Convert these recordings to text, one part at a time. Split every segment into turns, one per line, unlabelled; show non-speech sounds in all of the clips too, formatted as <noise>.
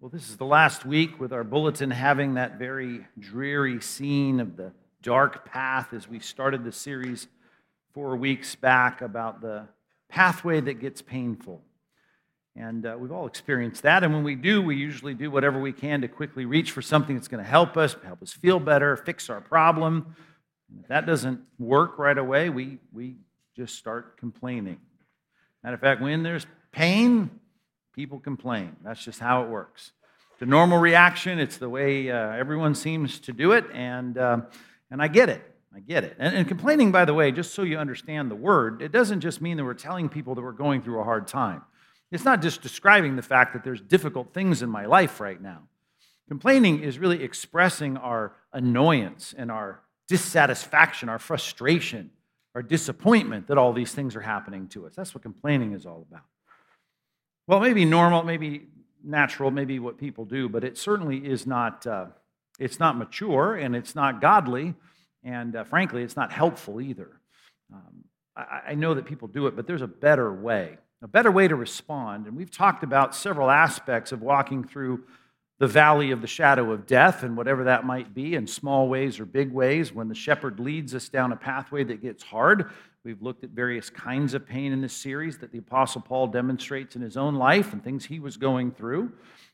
Well, this is the last week with our bulletin having that very dreary scene of the dark path as we started the series four weeks back about the pathway that gets painful. And uh, we've all experienced that. And when we do, we usually do whatever we can to quickly reach for something that's going to help us, help us feel better, fix our problem. And if that doesn't work right away, we, we just start complaining. Matter of fact, when there's pain, people complain. That's just how it works. The normal reaction, it's the way uh, everyone seems to do it, and, uh, and I get it. I get it. And, and complaining, by the way, just so you understand the word, it doesn't just mean that we're telling people that we're going through a hard time. It's not just describing the fact that there's difficult things in my life right now. Complaining is really expressing our annoyance and our dissatisfaction, our frustration, our disappointment that all these things are happening to us. That's what complaining is all about. Well, maybe normal, maybe natural, maybe what people do, but it certainly is not, uh, it's not mature and it's not godly, and uh, frankly, it's not helpful either. Um, I, I know that people do it, but there's a better way, a better way to respond. And we've talked about several aspects of walking through the valley of the shadow of death and whatever that might be in small ways or big ways when the shepherd leads us down a pathway that gets hard We've looked at various kinds of pain in this series that the Apostle Paul demonstrates in his own life and things he was going through.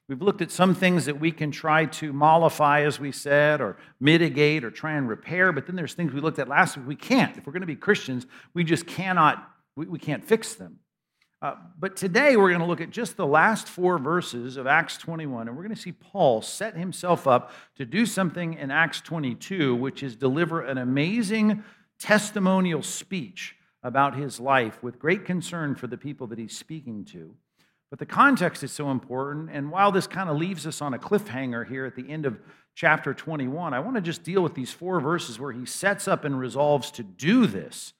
We've looked at some things that we can try to mollify, as we said, or mitigate or try and repair, but then there's things we looked at last week we can't. If we're going to be Christians, we just cannot, we, we can't fix them. Uh, but today we're going to look at just the last four verses of Acts 21, and we're going to see Paul set himself up to do something in Acts 22, which is deliver an amazing testimonial speech about his life with great concern for the people that he's speaking to. But the context is so important. And while this kind of leaves us on a cliffhanger here at the end of chapter 21, I want to just deal with these four verses where he sets up and resolves to do this.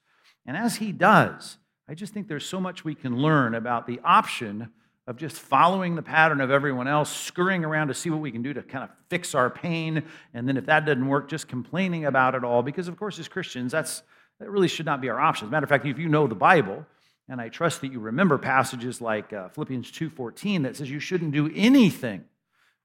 And as he does, I just think there's so much we can learn about the option of just following the pattern of everyone else, scurrying around to see what we can do to kind of fix our pain, and then if that doesn't work, just complaining about it all. Because, of course, as Christians, that's, that really should not be our option. As a matter of fact, if you know the Bible, and I trust that you remember passages like uh, Philippians 2.14 that says you shouldn't do anything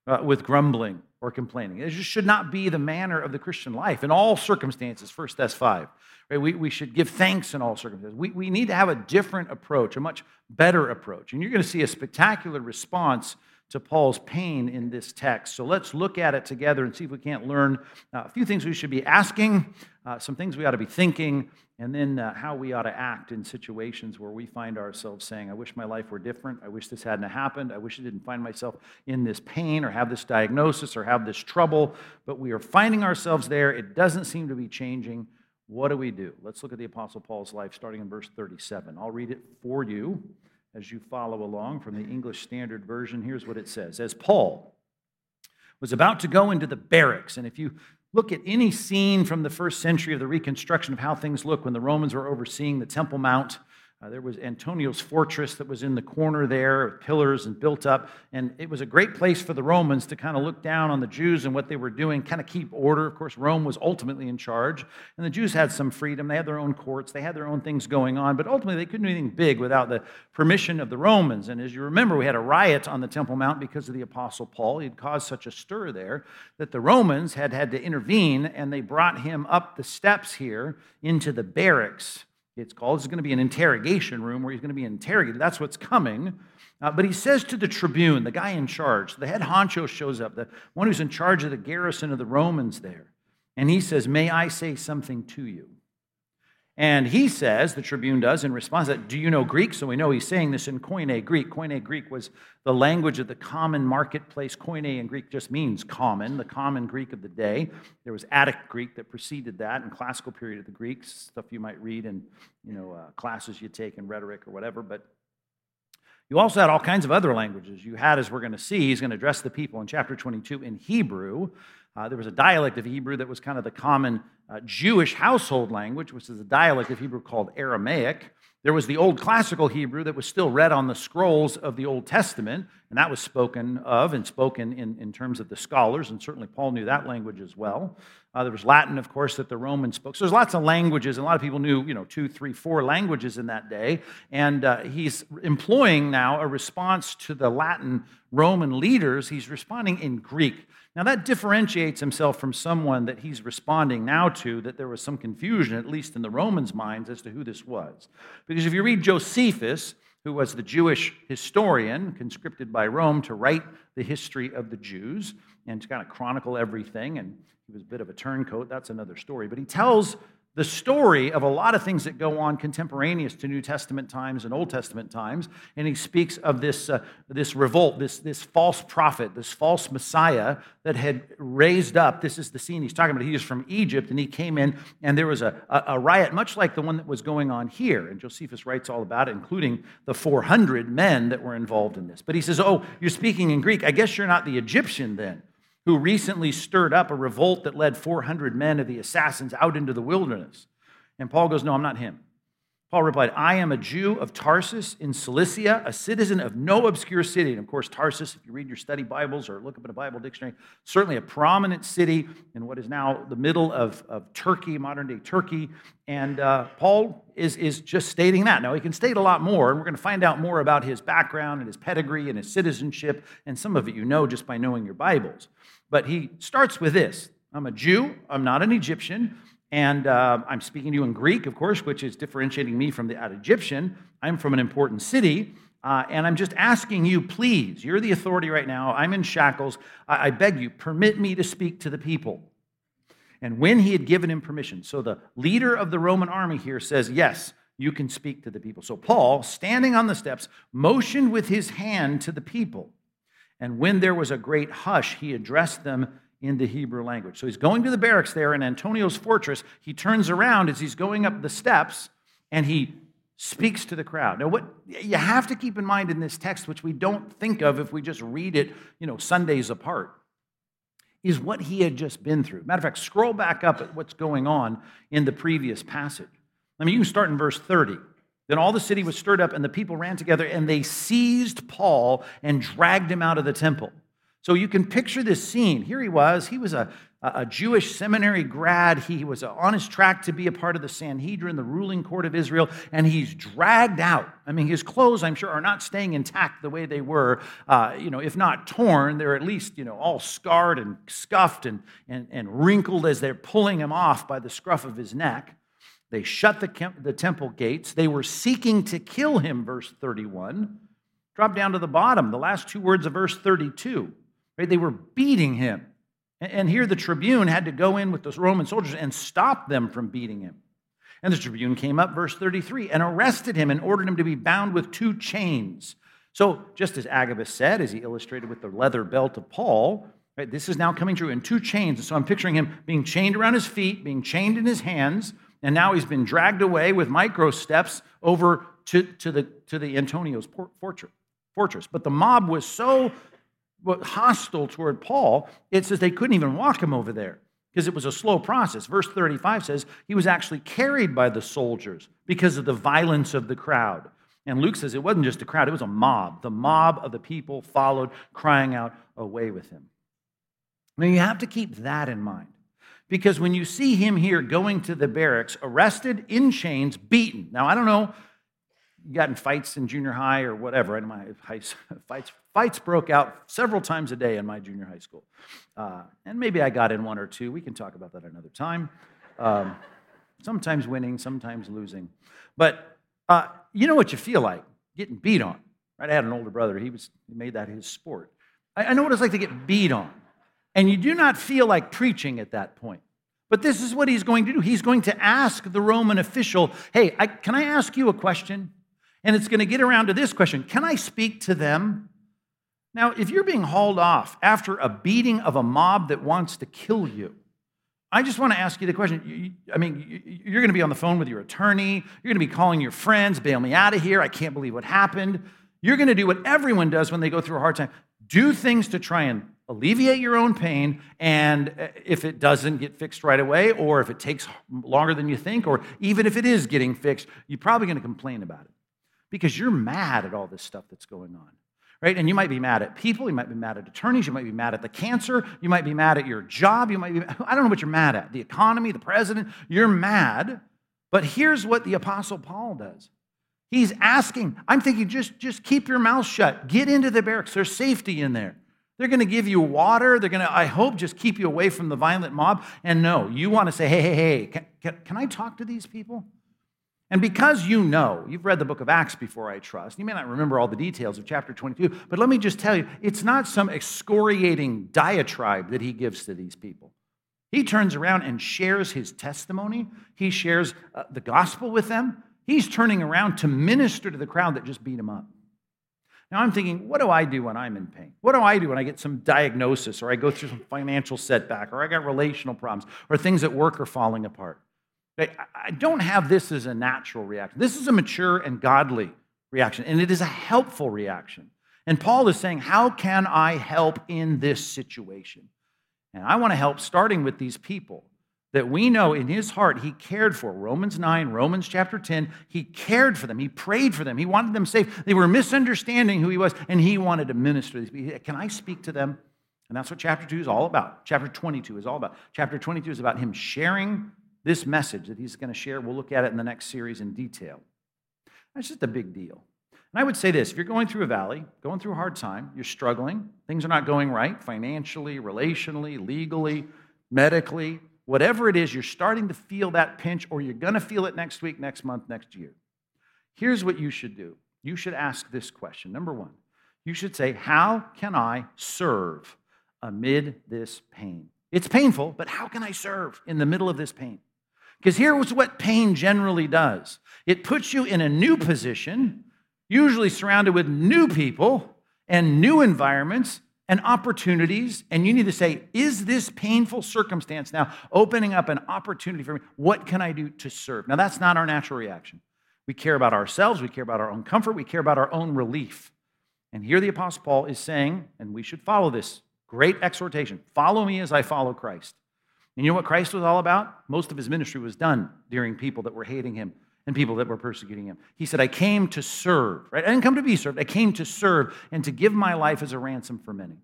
uh, with grumbling or complaining. It just should not be the manner of the Christian life in all circumstances, 1 Thess 5. Right? We, we should give thanks in all circumstances. We, we need to have a different approach, a much better approach. And you're going to see a spectacular response to Paul's pain in this text. So let's look at it together and see if we can't learn uh, a few things we should be asking, uh, some things we ought to be thinking, and then uh, how we ought to act in situations where we find ourselves saying, I wish my life were different. I wish this hadn't happened. I wish I didn't find myself in this pain or have this diagnosis or have this trouble. But we are finding ourselves there. It doesn't seem to be changing. What do we do? Let's look at the Apostle Paul's life starting in verse 37. I'll read it for you as you follow along from the English Standard Version. Here's what it says As Paul was about to go into the barracks, and if you look at any scene from the first century of the reconstruction of how things look when the Romans were overseeing the Temple Mount, uh, there was Antonia's fortress that was in the corner there, pillars and built up. And it was a great place for the Romans to kind of look down on the Jews and what they were doing, kind of keep order. Of course, Rome was ultimately in charge. And the Jews had some freedom. They had their own courts, they had their own things going on. But ultimately, they couldn't do anything big without the permission of the Romans. And as you remember, we had a riot on the Temple Mount because of the Apostle Paul. He had caused such a stir there that the Romans had had to intervene and they brought him up the steps here into the barracks it's called. This is going to be an interrogation room where he's going to be interrogated. That's what's coming. Uh, but he says to the tribune, the guy in charge, the head honcho shows up, the one who's in charge of the garrison of the Romans there. And he says, May I say something to you? And he says, the tribune does in response that, Do you know Greek? So we know he's saying this in Koine Greek. Koine Greek was the language of the common marketplace. Koine in Greek just means common, the common Greek of the day. There was Attic Greek that preceded that in classical period of the Greeks, stuff you might read in you know, uh, classes you take in rhetoric or whatever. But you also had all kinds of other languages. You had, as we're going to see, he's going to address the people in chapter 22 in Hebrew. Uh, there was a dialect of Hebrew that was kind of the common uh, Jewish household language, which is a dialect of Hebrew called Aramaic. There was the Old Classical Hebrew that was still read on the scrolls of the Old Testament, and that was spoken of and spoken in, in terms of the scholars, and certainly Paul knew that language as well. Uh, there was Latin, of course, that the Romans spoke. So there's lots of languages, and a lot of people knew, you know, two, three, four languages in that day. And uh, he's employing now a response to the Latin Roman leaders. He's responding in Greek. Now, that differentiates himself from someone that he's responding now to, that there was some confusion, at least in the Romans' minds, as to who this was. Because if you read Josephus, who was the Jewish historian conscripted by Rome to write the history of the Jews and to kind of chronicle everything, and he was a bit of a turncoat, that's another story. But he tells the story of a lot of things that go on contemporaneous to New Testament times and Old Testament times. And he speaks of this, uh, this revolt, this, this false prophet, this false Messiah that had raised up. This is the scene he's talking about. He was from Egypt and he came in, and there was a, a, a riot, much like the one that was going on here. And Josephus writes all about it, including the 400 men that were involved in this. But he says, Oh, you're speaking in Greek. I guess you're not the Egyptian then who recently stirred up a revolt that led 400 men of the assassins out into the wilderness. And Paul goes, No, I'm not him. Paul replied, I am a Jew of Tarsus in Cilicia, a citizen of no obscure city. And of course, Tarsus, if you read your study Bibles or look up in a Bible dictionary, certainly a prominent city in what is now the middle of, of Turkey, modern day Turkey. And uh, Paul is, is just stating that. Now, he can state a lot more, and we're going to find out more about his background and his pedigree and his citizenship. And some of it you know just by knowing your Bibles. But he starts with this I'm a Jew, I'm not an Egyptian. And uh, I'm speaking to you in Greek, of course, which is differentiating me from the Egyptian. I'm from an important city. Uh, and I'm just asking you, please, you're the authority right now. I'm in shackles. I, I beg you, permit me to speak to the people. And when he had given him permission, so the leader of the Roman army here says, Yes, you can speak to the people. So Paul, standing on the steps, motioned with his hand to the people. And when there was a great hush, he addressed them in the Hebrew language. So he's going to the barracks there in Antonia's fortress. He turns around as he's going up the steps and he speaks to the crowd. Now, what you have to keep in mind in this text, which we don't think of if we just read it, you know, Sundays apart, is what he had just been through. Matter of fact, scroll back up at what's going on in the previous passage. I mean, you can start in verse 30. Then all the city was stirred up, and the people ran together, and they seized Paul and dragged him out of the temple. So you can picture this scene. Here he was. He was a, a Jewish seminary grad. He was on his track to be a part of the Sanhedrin, the ruling court of Israel, and he's dragged out. I mean, his clothes, I'm sure, are not staying intact the way they were. Uh, you know, if not torn, they're at least, you know, all scarred and scuffed and, and, and wrinkled as they're pulling him off by the scruff of his neck. They shut the, the temple gates. They were seeking to kill him, verse 31. Drop down to the bottom, the last two words of verse 32. Right? They were beating him. And here the tribune had to go in with the Roman soldiers and stop them from beating him. And the tribune came up, verse 33, and arrested him and ordered him to be bound with two chains. So, just as Agabus said, as he illustrated with the leather belt of Paul, right, this is now coming true in two chains. And so I'm picturing him being chained around his feet, being chained in his hands, and now he's been dragged away with micro steps over to, to, the, to the Antonia's fortress. But the mob was so hostile toward Paul, it says they couldn't even walk him over there because it was a slow process. Verse 35 says he was actually carried by the soldiers because of the violence of the crowd. And Luke says it wasn't just a crowd, it was a mob. The mob of the people followed, crying out, Away with him. Now you have to keep that in mind. Because when you see him here going to the barracks, arrested, in chains, beaten. Now, I don't know, you got in fights in junior high or whatever. In my high, <laughs> fights, fights broke out several times a day in my junior high school. Uh, and maybe I got in one or two. We can talk about that another time. Um, sometimes winning, sometimes losing. But uh, you know what you feel like getting beat on. Right? I had an older brother. He was he made that his sport. I, I know what it's like to get beat on. And you do not feel like preaching at that point. But this is what he's going to do. He's going to ask the Roman official, hey, I, can I ask you a question? And it's going to get around to this question Can I speak to them? Now, if you're being hauled off after a beating of a mob that wants to kill you, I just want to ask you the question. I mean, you're going to be on the phone with your attorney. You're going to be calling your friends, bail me out of here. I can't believe what happened. You're going to do what everyone does when they go through a hard time do things to try and alleviate your own pain. And uh, if it doesn't get fixed right away, or if it takes longer than you think, or even if it is getting fixed, you're probably going to complain about it because you're mad at all this stuff that's going on. right? And you might be mad at people, you might be mad at attorneys, you might be mad at the cancer, you might be mad at your job, you might be, <laughs> I don't know what you're mad at, the economy, the president, you're mad. But here's what the Apostle Paul does. He's asking, I'm thinking, just, just keep your mouth shut. Get into the barracks. There's safety in there. They're going to give you water. They're going to, I hope, just keep you away from the violent mob. And no, you want to say, hey, hey, hey, can, can, can I talk to these people? And because you know, you've read the book of Acts before, I trust. You may not remember all the details of chapter 22, but let me just tell you, it's not some excoriating diatribe that he gives to these people. He turns around and shares his testimony, he shares uh, the gospel with them. He's turning around to minister to the crowd that just beat him up. Now I'm thinking, what do I do when I'm in pain? What do I do when I get some diagnosis or I go through some financial setback or I got relational problems or things at work are falling apart? I don't have this as a natural reaction. This is a mature and godly reaction, and it is a helpful reaction. And Paul is saying, How can I help in this situation? And I want to help starting with these people that we know in his heart he cared for. Romans 9, Romans chapter 10, he cared for them. He prayed for them. He wanted them safe. They were misunderstanding who he was, and he wanted to minister Can I speak to them? And that's what chapter 2 is all about. Chapter 22 is all about. Chapter 22 is about him sharing this message that he's going to share. We'll look at it in the next series in detail. That's just a big deal. And I would say this if you're going through a valley, going through a hard time, you're struggling, things are not going right financially, relationally, legally, medically, whatever it is, you're starting to feel that pinch, or you're going to feel it next week, next month, next year. Here's what you should do you should ask this question. Number one, you should say, How can I serve amid this pain? It's painful, but how can I serve in the middle of this pain? Because here's what pain generally does it puts you in a new position, usually surrounded with new people and new environments and opportunities. And you need to say, is this painful circumstance now opening up an opportunity for me? What can I do to serve? Now, that's not our natural reaction. We care about ourselves, we care about our own comfort, we care about our own relief. And here the Apostle Paul is saying, and we should follow this great exhortation follow me as I follow Christ. And you know what Christ was all about? Most of his ministry was done during people that were hating him and people that were persecuting him. He said, I came to serve, right? I didn't come to be served. I came to serve and to give my life as a ransom for many.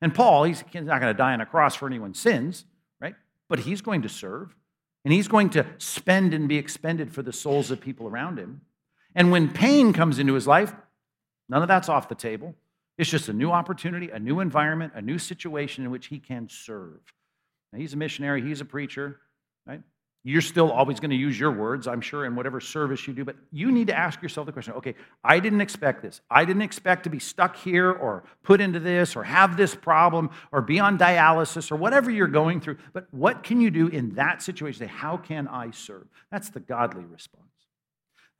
And Paul, he's not going to die on a cross for anyone's sins, right? But he's going to serve and he's going to spend and be expended for the souls of people around him. And when pain comes into his life, none of that's off the table. It's just a new opportunity, a new environment, a new situation in which he can serve. Now, he's a missionary, he's a preacher? You're still always going to use your words, I'm sure, in whatever service you do, but you need to ask yourself the question okay, I didn't expect this. I didn't expect to be stuck here or put into this or have this problem or be on dialysis or whatever you're going through, but what can you do in that situation? How can I serve? That's the godly response.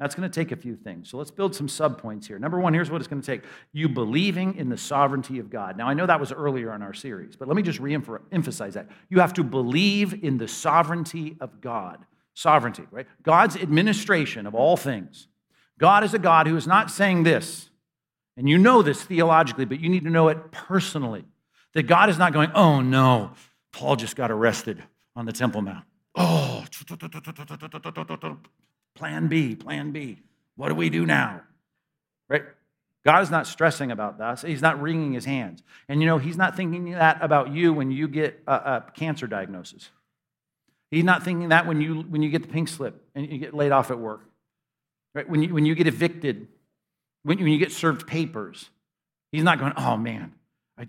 That's going to take a few things. So let's build some subpoints here. Number one, here's what it's going to take you believing in the sovereignty of God. Now, I know that was earlier in our series, but let me just re emphasize that. You have to believe in the sovereignty of God. Sovereignty, right? God's administration of all things. God is a God who is not saying this, and you know this theologically, but you need to know it personally. That God is not going, oh no, Paul just got arrested on the Temple Mount. Oh, Plan B, plan B. What do we do now? Right? God is not stressing about that. He's not wringing his hands. And you know, he's not thinking that about you when you get a, a, cancer diagnosis. He's not thinking that when you, when you get the pink slip and you get laid off at work. Right? When you, when you get evicted, when, you, when you get served papers. He's not going, oh man, I,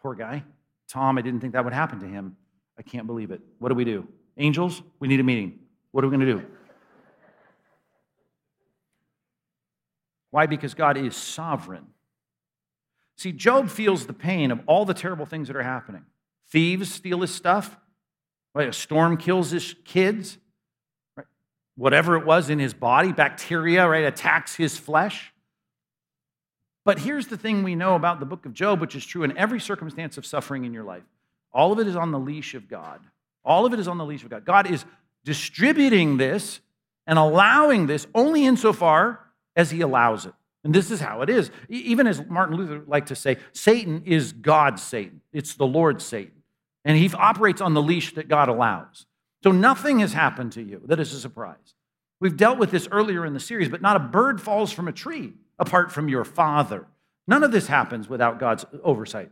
poor guy. Tom, I didn't think that would happen to him. I can't believe it. What do we do? Angels, we need a meeting. What are we going to do? Why? Because God is sovereign. See, Job feels the pain of all the terrible things that are happening. Thieves steal his stuff, right? A storm kills his kids, right? Whatever it was in his body, bacteria, right, attacks his flesh. But here's the thing we know about the book of Job, which is true in every circumstance of suffering in your life. All of it is on the leash of God. All of it is on the leash of God. God is distributing this and allowing this only insofar as he allows it. And this is how it is. Even as Martin Luther liked to say, Satan is God's Satan. It's the Lord's Satan. And he operates on the leash that God allows. So nothing has happened to you that is a surprise. We've dealt with this earlier in the series, but not a bird falls from a tree apart from your Father. None of this happens without God's uh, oversight.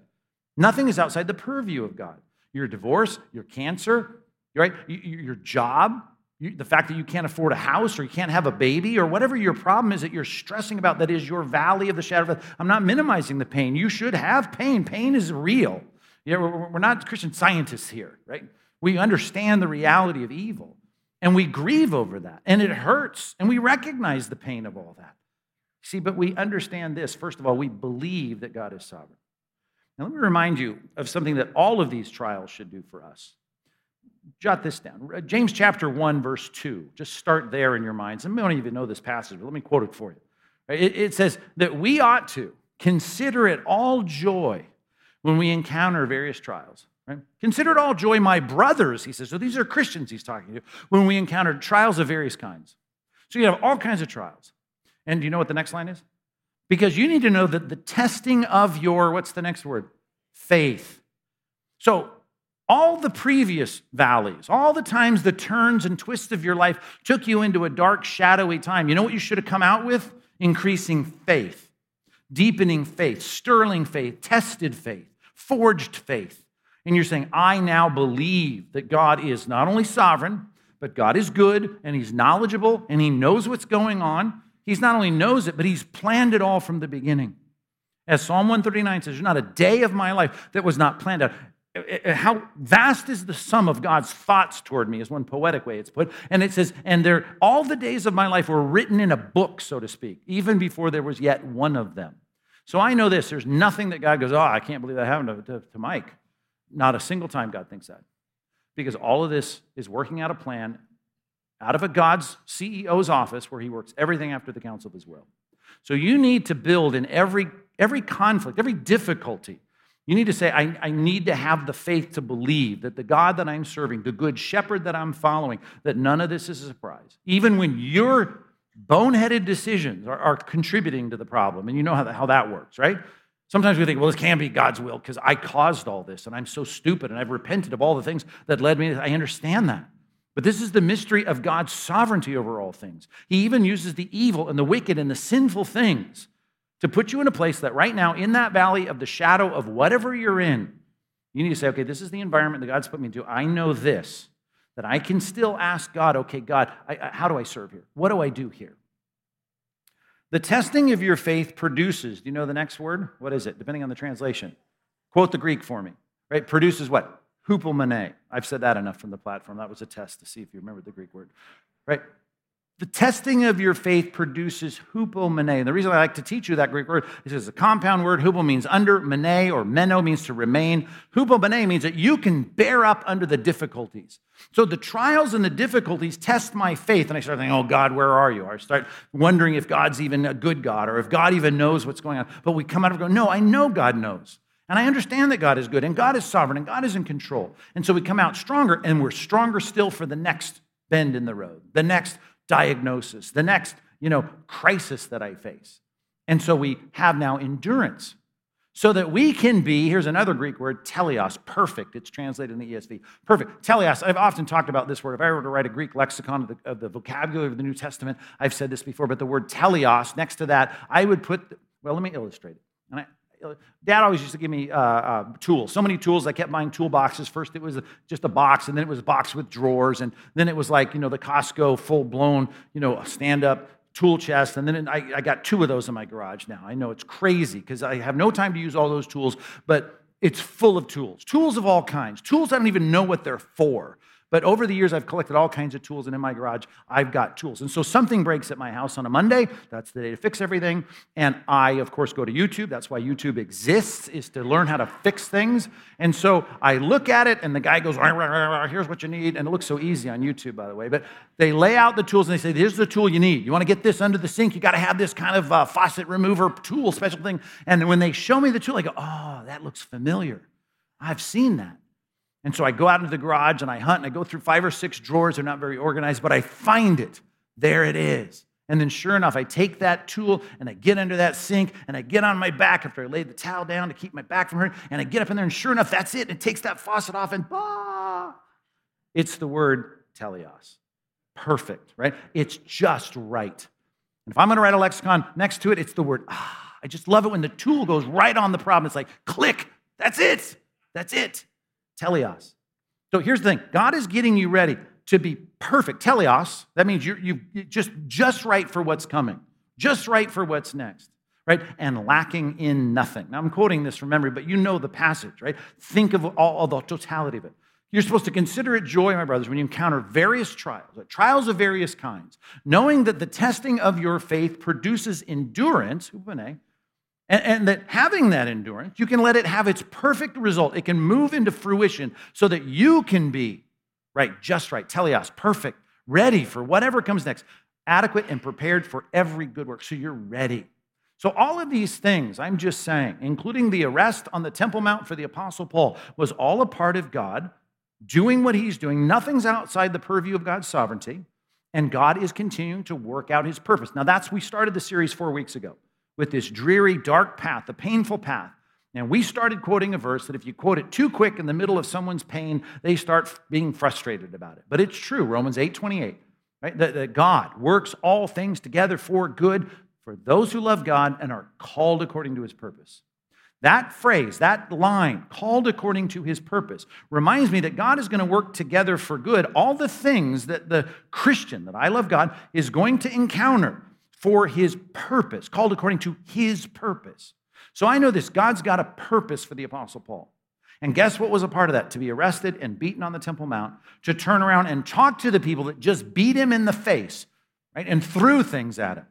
Nothing is outside the purview of God. Your divorce, your cancer, right? Your job, the fact that you can't afford a house or you can't have a baby or whatever your problem is that you're stressing about that is your valley of the shadow of death. I'm not minimizing the pain. You should have pain. Pain is real. we're not Christian scientists here, right? We understand the reality of evil and we grieve over that and it hurts and we recognize the pain of all that. See, but we understand this. First of all, we believe that God is sovereign. Now, let me remind you of something that all of these trials should do for us. Jot this down. James chapter 1, verse 2. Just start there in your minds. And we don't even know this passage, but let me quote it for you. It, it says that we ought to consider it all joy when we encounter various trials. Right? Consider it all joy, my brothers, he says. So these are Christians he's talking to, when we encounter trials of various kinds. So you have all kinds of trials. And do you know what the next line is? Because you need to know that the testing of your, what's the next word? Faith. So, all the previous valleys, all the times the turns and twists of your life took you into a dark, shadowy time, you know what you should have come out with? Increasing faith, deepening faith, sterling faith, tested faith, forged faith. And you're saying, I now believe that God is not only sovereign, but God is good and He's knowledgeable and He knows what's going on. He's not only knows it, but he's planned it all from the beginning. As Psalm 139 says, there's not a day of my life that was not planned out. Uh, how vast is the sum of God's thoughts toward me, is one poetic way it's put. And it says, and there, all the days of my life were written in a book, so to speak, even before there was yet one of them. So I know this there's nothing that God goes, oh, I can't believe that happened to, to, to Mike. Not a single time God thinks that. Because all of this is working out a plan out of a God's CEO's office where he works everything after the counsel of his will. So you need to build in every, every conflict, every difficulty. You need to say, I, I need to have the faith to believe that the God that I'm serving, the good shepherd that I'm following, that none of this is a surprise. Even when your boneheaded decisions are, are contributing to the problem. And you know how, how that works, right? Sometimes we think, well, this can't be God's will because I caused all this and I'm so stupid and I've repented of all the things that led me. I understand that. But this is the mystery of God's sovereignty over all things. He even uses the evil and the wicked and the sinful things to put you in a place that right now, in that valley of the shadow of whatever you're in, you need to say, okay, this is the environment that God's put me into. I know this, that I can still ask God, okay, God, I, I, how do I serve here? What do I do here? The testing of your faith produces, do you know the next word? What is it, depending on the translation? Quote the Greek for me, right? Produces what? hupomone. I've said that enough from the platform. That was a test to see if you remember the Greek word, right? The testing of your faith produces hupomone. And the reason I like to teach you that Greek word is it's a compound word. Hupo means under, mene or meno means to remain. Hupomone means that you can bear up under the difficulties. So the trials and the difficulties test my faith. And I start thinking, oh, God, where are you? I start wondering if God's even a good God or if God even knows what's going on. But we come out of going, no, I know God knows. And I understand that God is good and God is sovereign and God is in control. And so we come out stronger and we're stronger still for the next bend in the road, the next diagnosis, the next, you know, crisis that I face. And so we have now endurance so that we can be, here's another Greek word, teleos, perfect. It's translated in the ESV. Perfect. Teleos, I've often talked about this word. If I were to write a Greek lexicon of the, of the vocabulary of the New Testament, I've said this before, but the word teleos, next to that, I would put, well, let me illustrate it. And I, Dad always used to give me uh, uh, tools. So many tools. I kept buying toolboxes. First, it was just a box, and then it was a box with drawers, and then it was like you know the Costco full blown you know stand up tool chest, and then I, I got two of those in my garage now. I know it's crazy because I have no time to use all those tools, but it's full of tools, tools of all kinds, tools I don't even know what they're for. But over the years, I've collected all kinds of tools, and in my garage, I've got tools. And so something breaks at my house on a Monday. That's the day to fix everything. And I, of course, go to YouTube. That's why YouTube exists, is to learn how to fix things. And so I look at it, and the guy goes, here's what you need. And it looks so easy on YouTube, by the way. But they lay out the tools, and they say, here's the tool you need. You want to get this under the sink, you got to have this kind of uh, faucet remover tool, special thing. And when they show me the tool, I go, oh, that looks familiar. I've seen that. And so I go out into the garage and I hunt and I go through five or six drawers. They're not very organized, but I find it. There it is. And then, sure enough, I take that tool and I get under that sink and I get on my back after I lay the towel down to keep my back from hurting. And I get up in there, and sure enough, that's it. And it takes that faucet off, and bah! It's the word teleos. Perfect, right? It's just right. And if I'm going to write a lexicon next to it, it's the word ah. I just love it when the tool goes right on the problem. It's like, click, that's it. That's it. Teleos. So here's the thing God is getting you ready to be perfect. Teleos, that means you're, you just, just right for what's coming, just right for what's next, right? And lacking in nothing. Now I'm quoting this from memory, but you know the passage, right? Think of all, all the totality of it. You're supposed to consider it joy, my brothers, when you encounter various trials, trials of various kinds, knowing that the testing of your faith produces endurance, and, and that having that endurance, you can let it have its perfect result. It can move into fruition so that you can be right, just right, teleos, perfect, ready for whatever comes next, adequate and prepared for every good work. So you're ready. So, all of these things, I'm just saying, including the arrest on the Temple Mount for the Apostle Paul, was all a part of God doing what he's doing. Nothing's outside the purview of God's sovereignty, and God is continuing to work out his purpose. Now, that's, we started the series four weeks ago with this dreary, dark path, the painful path. And we started quoting a verse that if you quote it too quick in the middle of someone's pain, they start being frustrated about it. But it's true, Romans 8 28, right? That, that God works all things together for good for those who love God and are called according to his purpose. That phrase, that line, called according to his purpose, reminds me that God is going to work together for good all the things that the Christian, that I love God, is going to encounter for his purpose, called according to his purpose. So I know this God's got a purpose for the Apostle Paul. And guess what was a part of that? To be arrested and beaten on the Temple Mount, to turn around and talk to the people that just beat him in the face, right, and threw things at him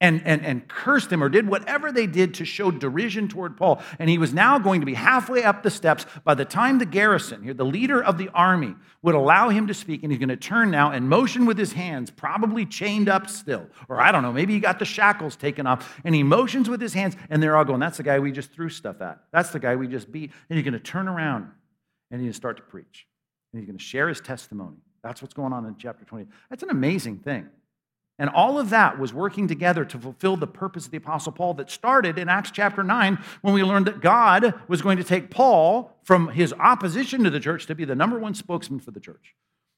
and, and, and cursed him or did whatever they did to show derision toward Paul. And he was now going to be halfway up the steps by the time the garrison, here, the leader of the army, would allow him to speak. And he's going to turn now and motion with his hands, probably chained up still. Or I don't know, maybe he got the shackles taken off. And he motions with his hands, and they're all going, That's the guy we just threw stuff at. That's the guy we just beat. And he's going to turn around and he's going to start to preach. And he's going to share his testimony. That's what's going on in chapter 20. That's an amazing thing. And all of that was working together to fulfill the purpose of the Apostle Paul that started in Acts chapter 9 when we learned that God was going to take Paul from his opposition to the church to be the number one spokesman for the church.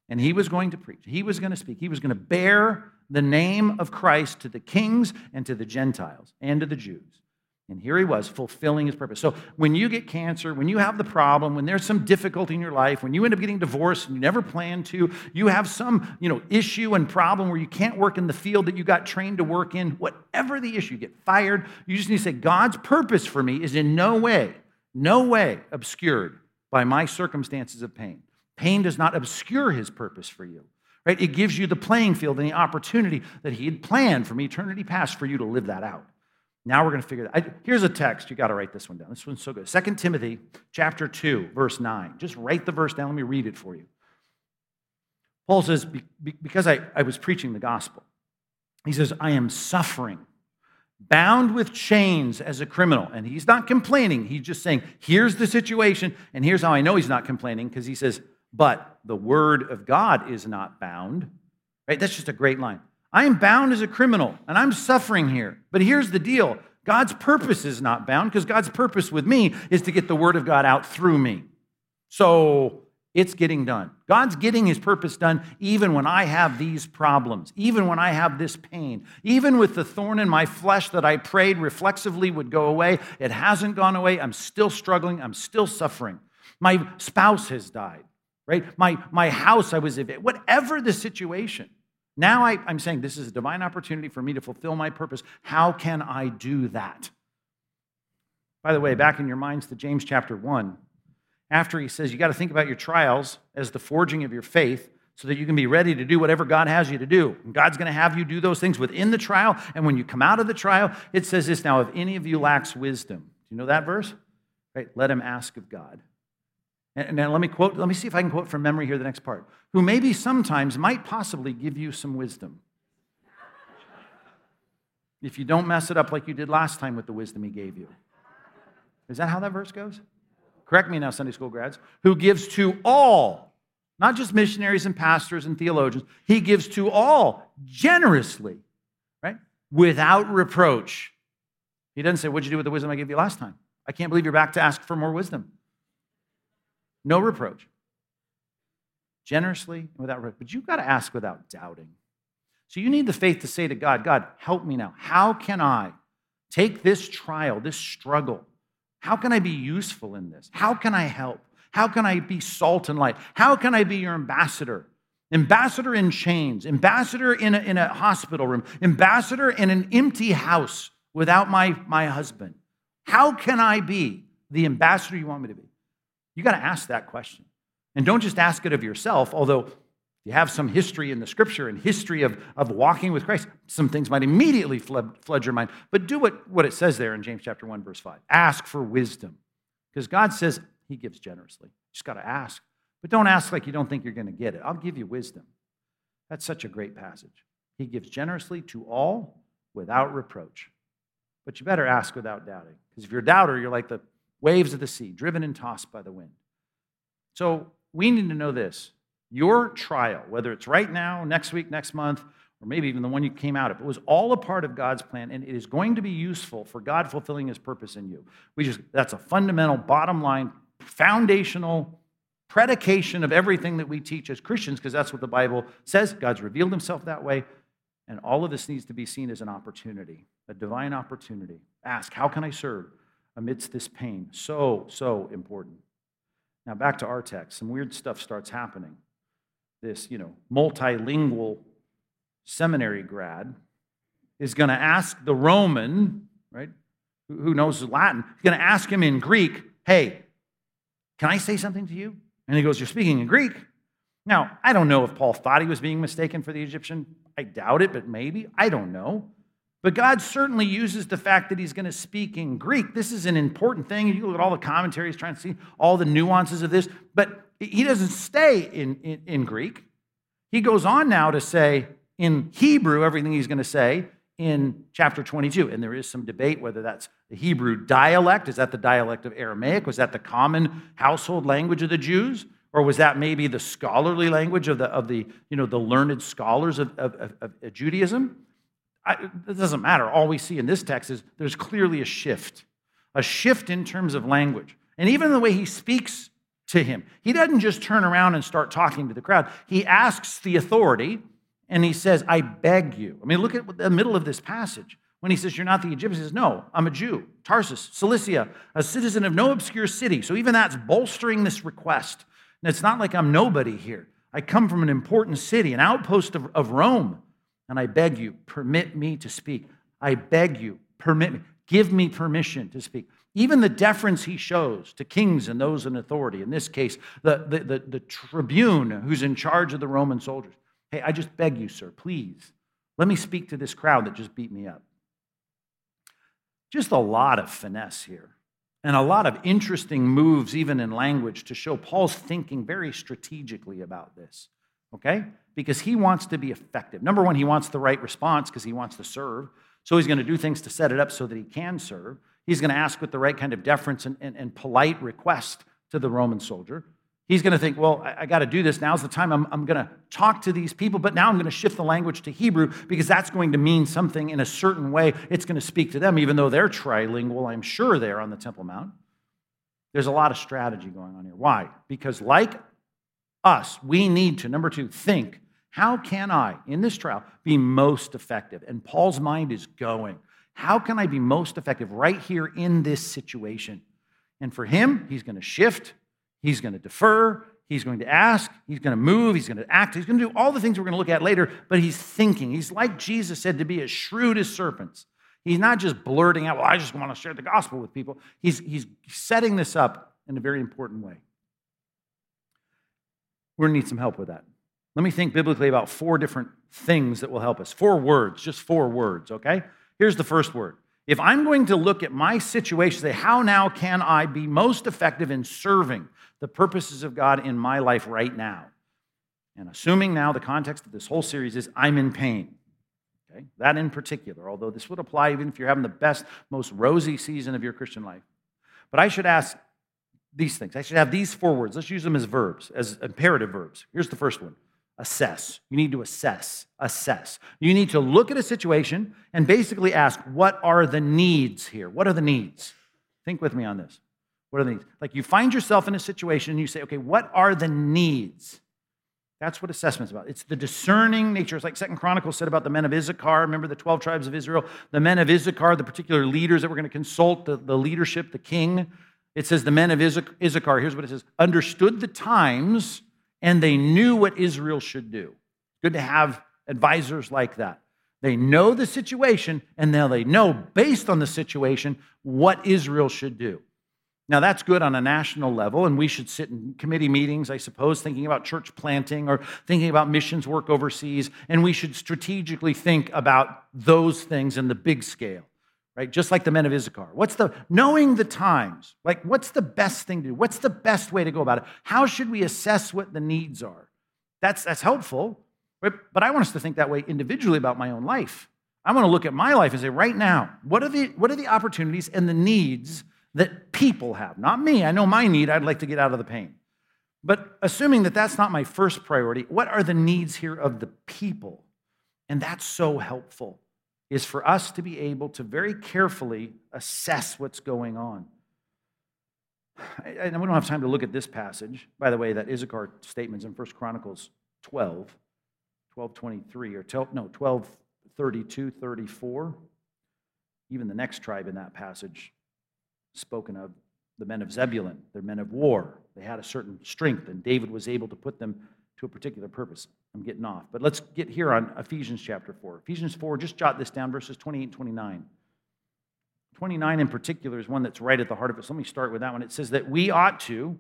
And he was going to preach, he was going to speak, he was going to bear the name of Christ to the kings and to the Gentiles and to the Jews. And here he was fulfilling his purpose. So when you get cancer, when you have the problem, when there's some difficulty in your life, when you end up getting divorced and you never planned to, you have some, you know, issue and problem where you can't work in the field that you got trained to work in, whatever the issue, you get fired, you just need to say, God's purpose for me is in no way, no way obscured by my circumstances of pain. Pain does not obscure his purpose for you. Right? It gives you the playing field and the opportunity that he had planned from eternity past for you to live that out. Now we're going to figure that. Here's a text. You got to write this one down. This one's so good. 2 Timothy chapter 2, verse 9. Just write the verse down. Let me read it for you. Paul says, because I, I was preaching the gospel, he says, I am suffering, bound with chains as a criminal. And he's not complaining. He's just saying, here's the situation. And here's how I know he's not complaining, because he says, but the word of God is not bound. Right? That's just a great line. I am bound as a criminal and I'm suffering here. But here's the deal God's purpose is not bound because God's purpose with me is to get the word of God out through me. So it's getting done. God's getting his purpose done even when I have these problems, even when I have this pain, even with the thorn in my flesh that I prayed reflexively would go away. It hasn't gone away. I'm still struggling. I'm still suffering. My spouse has died, right? My, my house, I was, whatever the situation. Now I, am saying this is a divine opportunity for me to fulfill my purpose. How can I do that? By the way, back in your minds to James chapter 1, after he says you got to think about your trials as the forging of your faith so that you can be ready to do whatever God has you to do. And God's going to have you do those things within the trial. And when you come out of the trial, it says this now, if any of you lacks wisdom, do you know that verse? Right? Let him ask of God. And now let me quote, let me see if I can quote from memory here the next part. Who maybe sometimes might possibly give you some wisdom. if you don't mess it up like you did last time with the wisdom he gave you. Is that how that verse goes? Correct me now, Sunday school grads. Who gives to all, not just missionaries and pastors and theologians, he gives to all generously, right? Without reproach. He doesn't say, What'd you do with the wisdom I gave you last time? I can't believe you're back to ask for more wisdom no reproach. Generously and without reproach. But you've got to ask without doubting. So you need the faith to say to God, God, help me now. How can I Take this trial, this struggle. How can I be useful in this? How can I help? How can I be salt and light? How can I be your ambassador? Ambassador in chains, ambassador in a, in a hospital room, ambassador in an empty house without my, my husband. How can I be the ambassador you want me to be? You got to ask that question. And don't just ask it of yourself, although if you have some history in the scripture and history of, of walking with Christ, some things might immediately flood, flood your mind. But do what, what it says there in James chapter 1, verse 5. Ask for wisdom. Because God says he gives generously. You just got to ask. But don't ask like you don't think you're going to get it. I'll give you wisdom. That's such a great passage. He gives generously to all without reproach. But you better ask without doubting. Because if you're a doubter, you're like the waves of the sea, driven and tossed by the wind. So we need to know this your trial, whether it's right now, next week, next month, or maybe even the one you came out of, it was all a part of God's plan, and it is going to be useful for God fulfilling his purpose in you. We just that's a fundamental, bottom line, foundational predication of everything that we teach as Christians, because that's what the Bible says. God's revealed himself that way. And all of this needs to be seen as an opportunity, a divine opportunity. Ask, how can I serve amidst this pain? So, so important. Now, back to our text. Some weird stuff starts happening this, you know, multilingual seminary grad is going to ask the Roman, right, who knows Latin, he's going to ask him in Greek, hey, can I say something to you? And he goes, You're speaking in Greek. Now, I don't know if Paul thought he was being mistaken for the Egyptian. I doubt it, but maybe. I don't know. But God certainly uses the fact that he's going to speak in Greek. This is an important thing. You look at all the commentaries trying to see all the nuances of this. But he doesn't stay in, in, in Greek. He goes on now to say in Hebrew everything he's going to say in chapter 22. And there is some debate whether that's the Hebrew dialect. Is that the dialect of Aramaic? Was that the common household language of the Jews? Or was that maybe the scholarly language of the, of the, you know, the learned scholars of, of, of, of Judaism? It doesn't matter. All we see in this text is there's clearly a shift, a shift in terms of language. And even the way he speaks to him. He doesn't just turn around and start talking to the crowd. He asks the authority and he says, I beg you. I mean, look at the middle of this passage. When he says, You're not the Egyptian, he says, No, I'm a Jew, Tarsus, Cilicia, a citizen of no obscure city. So even that's bolstering this request. And it's not like I'm nobody here. I come from an important city, an outpost of, of Rome. And I beg you, permit me to speak. I beg you, permit me. Give me permission to speak. Even the deference he shows to kings and those in authority, in this case, the, the, the, the tribune who's in charge of the Roman soldiers. Hey, I just beg you, sir, please, let me speak to this crowd that just beat me up. Just a lot of finesse here and a lot of interesting moves, even in language, to show Paul's thinking very strategically about this, okay? Because he wants to be effective. Number one, he wants the right response because he wants to serve. So he's going to do things to set it up so that he can serve. He's going to ask with the right kind of deference and, and, and polite request to the Roman soldier. He's going to think, well, I, I got to do this. Now's the time I'm, I'm going to talk to these people, but now I'm going to shift the language to Hebrew because that's going to mean something in a certain way. It's going to speak to them, even though they're trilingual, I'm sure, they're on the Temple Mount. There's a lot of strategy going on here. Why? Because, like us, we need to, number two, think how can I, in this trial, be most effective? And Paul's mind is going. How can I be most effective right here in this situation? And for him, he's going to shift, he's going to defer, he's going to ask, he's going to move, he's going to act, he's going to do all the things we're going to look at later, but he's thinking. He's like Jesus said to be as shrewd as serpents. He's not just blurting out, well, I just want to share the gospel with people. He's, he's setting this up in a very important way. We're going to need some help with that. Let me think biblically about four different things that will help us. Four words, just four words, okay? Here's the first word. If I'm going to look at my situation, say, how now can I be most effective in serving the purposes of God in my life right now? And assuming now the context of this whole series is I'm in pain. Okay? That in particular, although this would apply even if you're having the best, most rosy season of your Christian life. But I should ask these things. I should have these four words. Let's use them as verbs, as imperative verbs. Here's the first one assess. You need to assess, assess. You need to look at a situation and basically ask, what are the needs here? What are the needs? Think with me on this. What are the needs? Like you find yourself in a situation and you say, okay, what are the needs? That's what assessment's about. It's the discerning nature. It's like Second Chronicles said about the men of Issachar. Remember the 12 tribes of Israel? The men of Issachar, the particular leaders that were going to consult, the, the leadership, the king. It says the men of Issachar, here's what it says understood the times and they knew what Israel should do. Good to have advisors like that. They know the situation, and now they know, based on the situation, what Israel should do. Now, that's good on a national level, and we should sit in committee meetings, I suppose, thinking about church planting or thinking about missions work overseas, and we should strategically think about those things in the big scale, right? Just like the men of Issachar. What's the, knowing the times, like what's the best thing to do? What's the best way to go about it? How should we assess what the needs are? That's, that's helpful, right? but I want us to think that way individually about my own life. I want to look at my life and say, right now, what are the, what are the opportunities and the needs that people have, not me. I know my need. I'd like to get out of the pain. But assuming that that's not my first priority, what are the needs here of the people? And that's so helpful, is for us to be able to very carefully assess what's going on. And we don't have time to look at this passage. By the way, that Issachar statement's in 1 Chronicles 12, 12, 23, or 12, no, 12, 32, 34. Even the next tribe in that passage spoken of the men of Zebulun. They're men of war. They had a certain strength, and David was able to put them to a particular purpose. I'm getting off. But let's get here on Ephesians chapter 4. Ephesians 4, just jot this down, verses 28 and 29. 29 in particular is one that's right at the heart of it. So let me start with that one. It says that we ought to,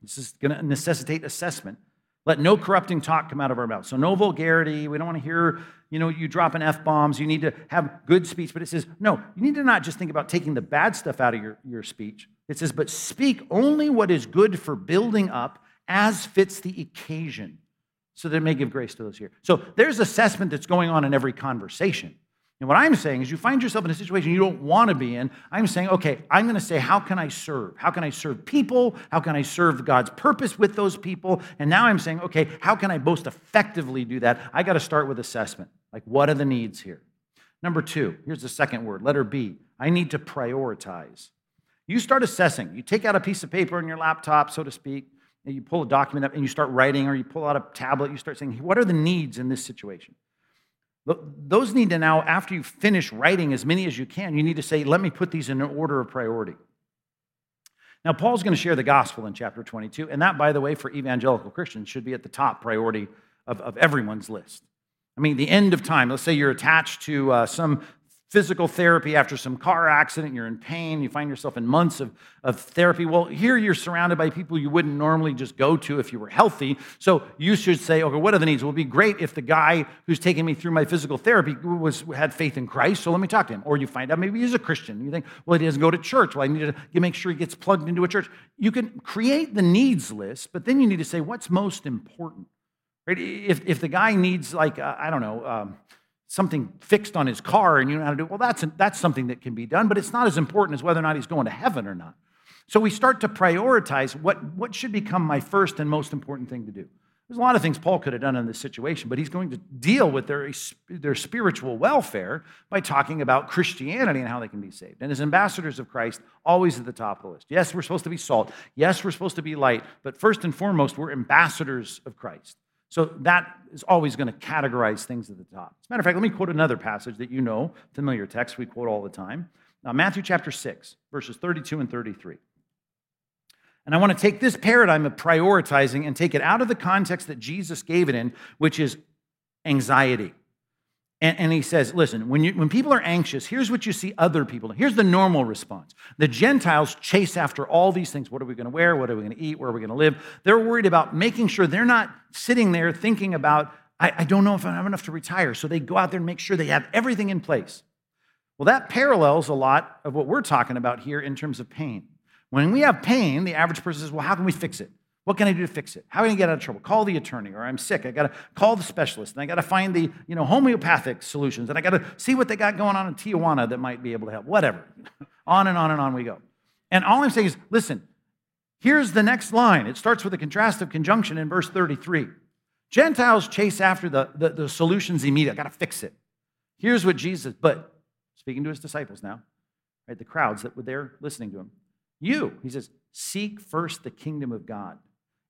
this is going to necessitate assessment, let no corrupting talk come out of our mouth. So no vulgarity. We don't want to hear, you know, you dropping F bombs. You need to have good speech. But it says, no, you need to not just think about taking the bad stuff out of your, your speech. It says, but speak only what is good for building up as fits the occasion, so that it may give grace to those here. So there's assessment that's going on in every conversation. And what I'm saying is, you find yourself in a situation you don't want to be in. I'm saying, okay, I'm going to say, how can I serve? How can I serve people? How can I serve God's purpose with those people? And now I'm saying, okay, how can I most effectively do that? I got to start with assessment. Like, what are the needs here? Number two, here's the second word, letter B. I need to prioritize. You start assessing. You take out a piece of paper on your laptop, so to speak, you pull a document up and you start writing, or you pull out a tablet, you start saying, what are the needs in this situation? Those need to now, after you finish writing as many as you can, you need to say, let me put these in an order of priority. Now, Paul's going to share the gospel in chapter 22, and that, by the way, for evangelical Christians, should be at the top priority of, of everyone's list. I mean, the end of time, let's say you're attached to uh, some physical therapy after some car accident, you're in pain, you find yourself in months of, of therapy. Well, here you're surrounded by people you wouldn't normally just go to if you were healthy. So you should say, okay, what are the needs? Well, it would be great if the guy who's taking me through my physical therapy was, had faith in Christ, so let me talk to him. Or you find out maybe he's a Christian. You think, well, he doesn't go to church. Well, I need to make sure he gets plugged into a church. You can create the needs list, but then you need to say, what's most important? Right? If, if the guy needs, like, uh, I don't know, um, something fixed on his car and you know how to do it, well, that's, that's something that can be done, but it's not as important as whether or not he's going to heaven or not. So we start to prioritize what, what should become my first and most important thing to do. There's a lot of things Paul could have done in this situation, but he's going to deal with their, their spiritual welfare by talking about Christianity and how they can be saved. And as ambassadors of Christ, always at the top of the list. Yes, we're supposed to be salt. Yes, we're supposed to be light. But first and foremost, we're ambassadors of Christ. So that is always going to categorize things at the top. As a matter of fact, let me quote another passage that you know, familiar text we quote all the time. Now, Matthew chapter 6, verses 32 and 33. And I want to take this paradigm of prioritizing and take it out of the context that Jesus gave it in, which is anxiety. And, and, he says, listen, when, you, when people are anxious, here's what you see other people. Here's the normal response. The Gentiles chase after all these things. What are we going to wear? What are we going to eat? Where are we going to live? They're worried about making sure they're not sitting there thinking about, I, I don't know if I have enough to retire. So they go out there and make sure they have everything in place. Well, that parallels a lot of what we're talking about here in terms of pain. When we have pain, the average person says, well, how can we fix it? What can I do to fix it? How can I get out of trouble? Call the attorney, or I'm sick. I got to call the specialist, and I got to find the you know homeopathic solutions, and I got to see what they got going on in Tijuana that might be able to help. Whatever. <laughs> on and on and on we go. And all I'm saying is, listen. Here's the next line. It starts with a contrastive conjunction in verse 33. Gentiles chase after the, the, the solutions immediately. I got to fix it. Here's what Jesus, but speaking to his disciples now, right? The crowds that were there listening to him. You, he says, seek first the kingdom of God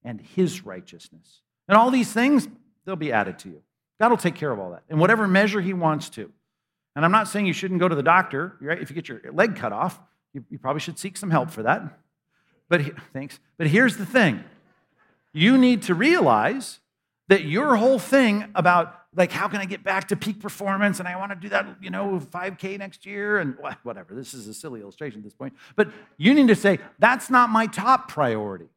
and his righteousness. And all these things, they'll be added to you. God will take care of all that in whatever measure He wants to. And I'm not saying you shouldn't go to the doctor. Right? If you get your leg cut off, you, you probably should seek some help for that. But <laughs> thanks. But here's the thing you need to realize that your whole thing about like how can i get back to peak performance and i want to do that you know 5k next year and whatever this is a silly illustration at this point but you need to say that's not my top priority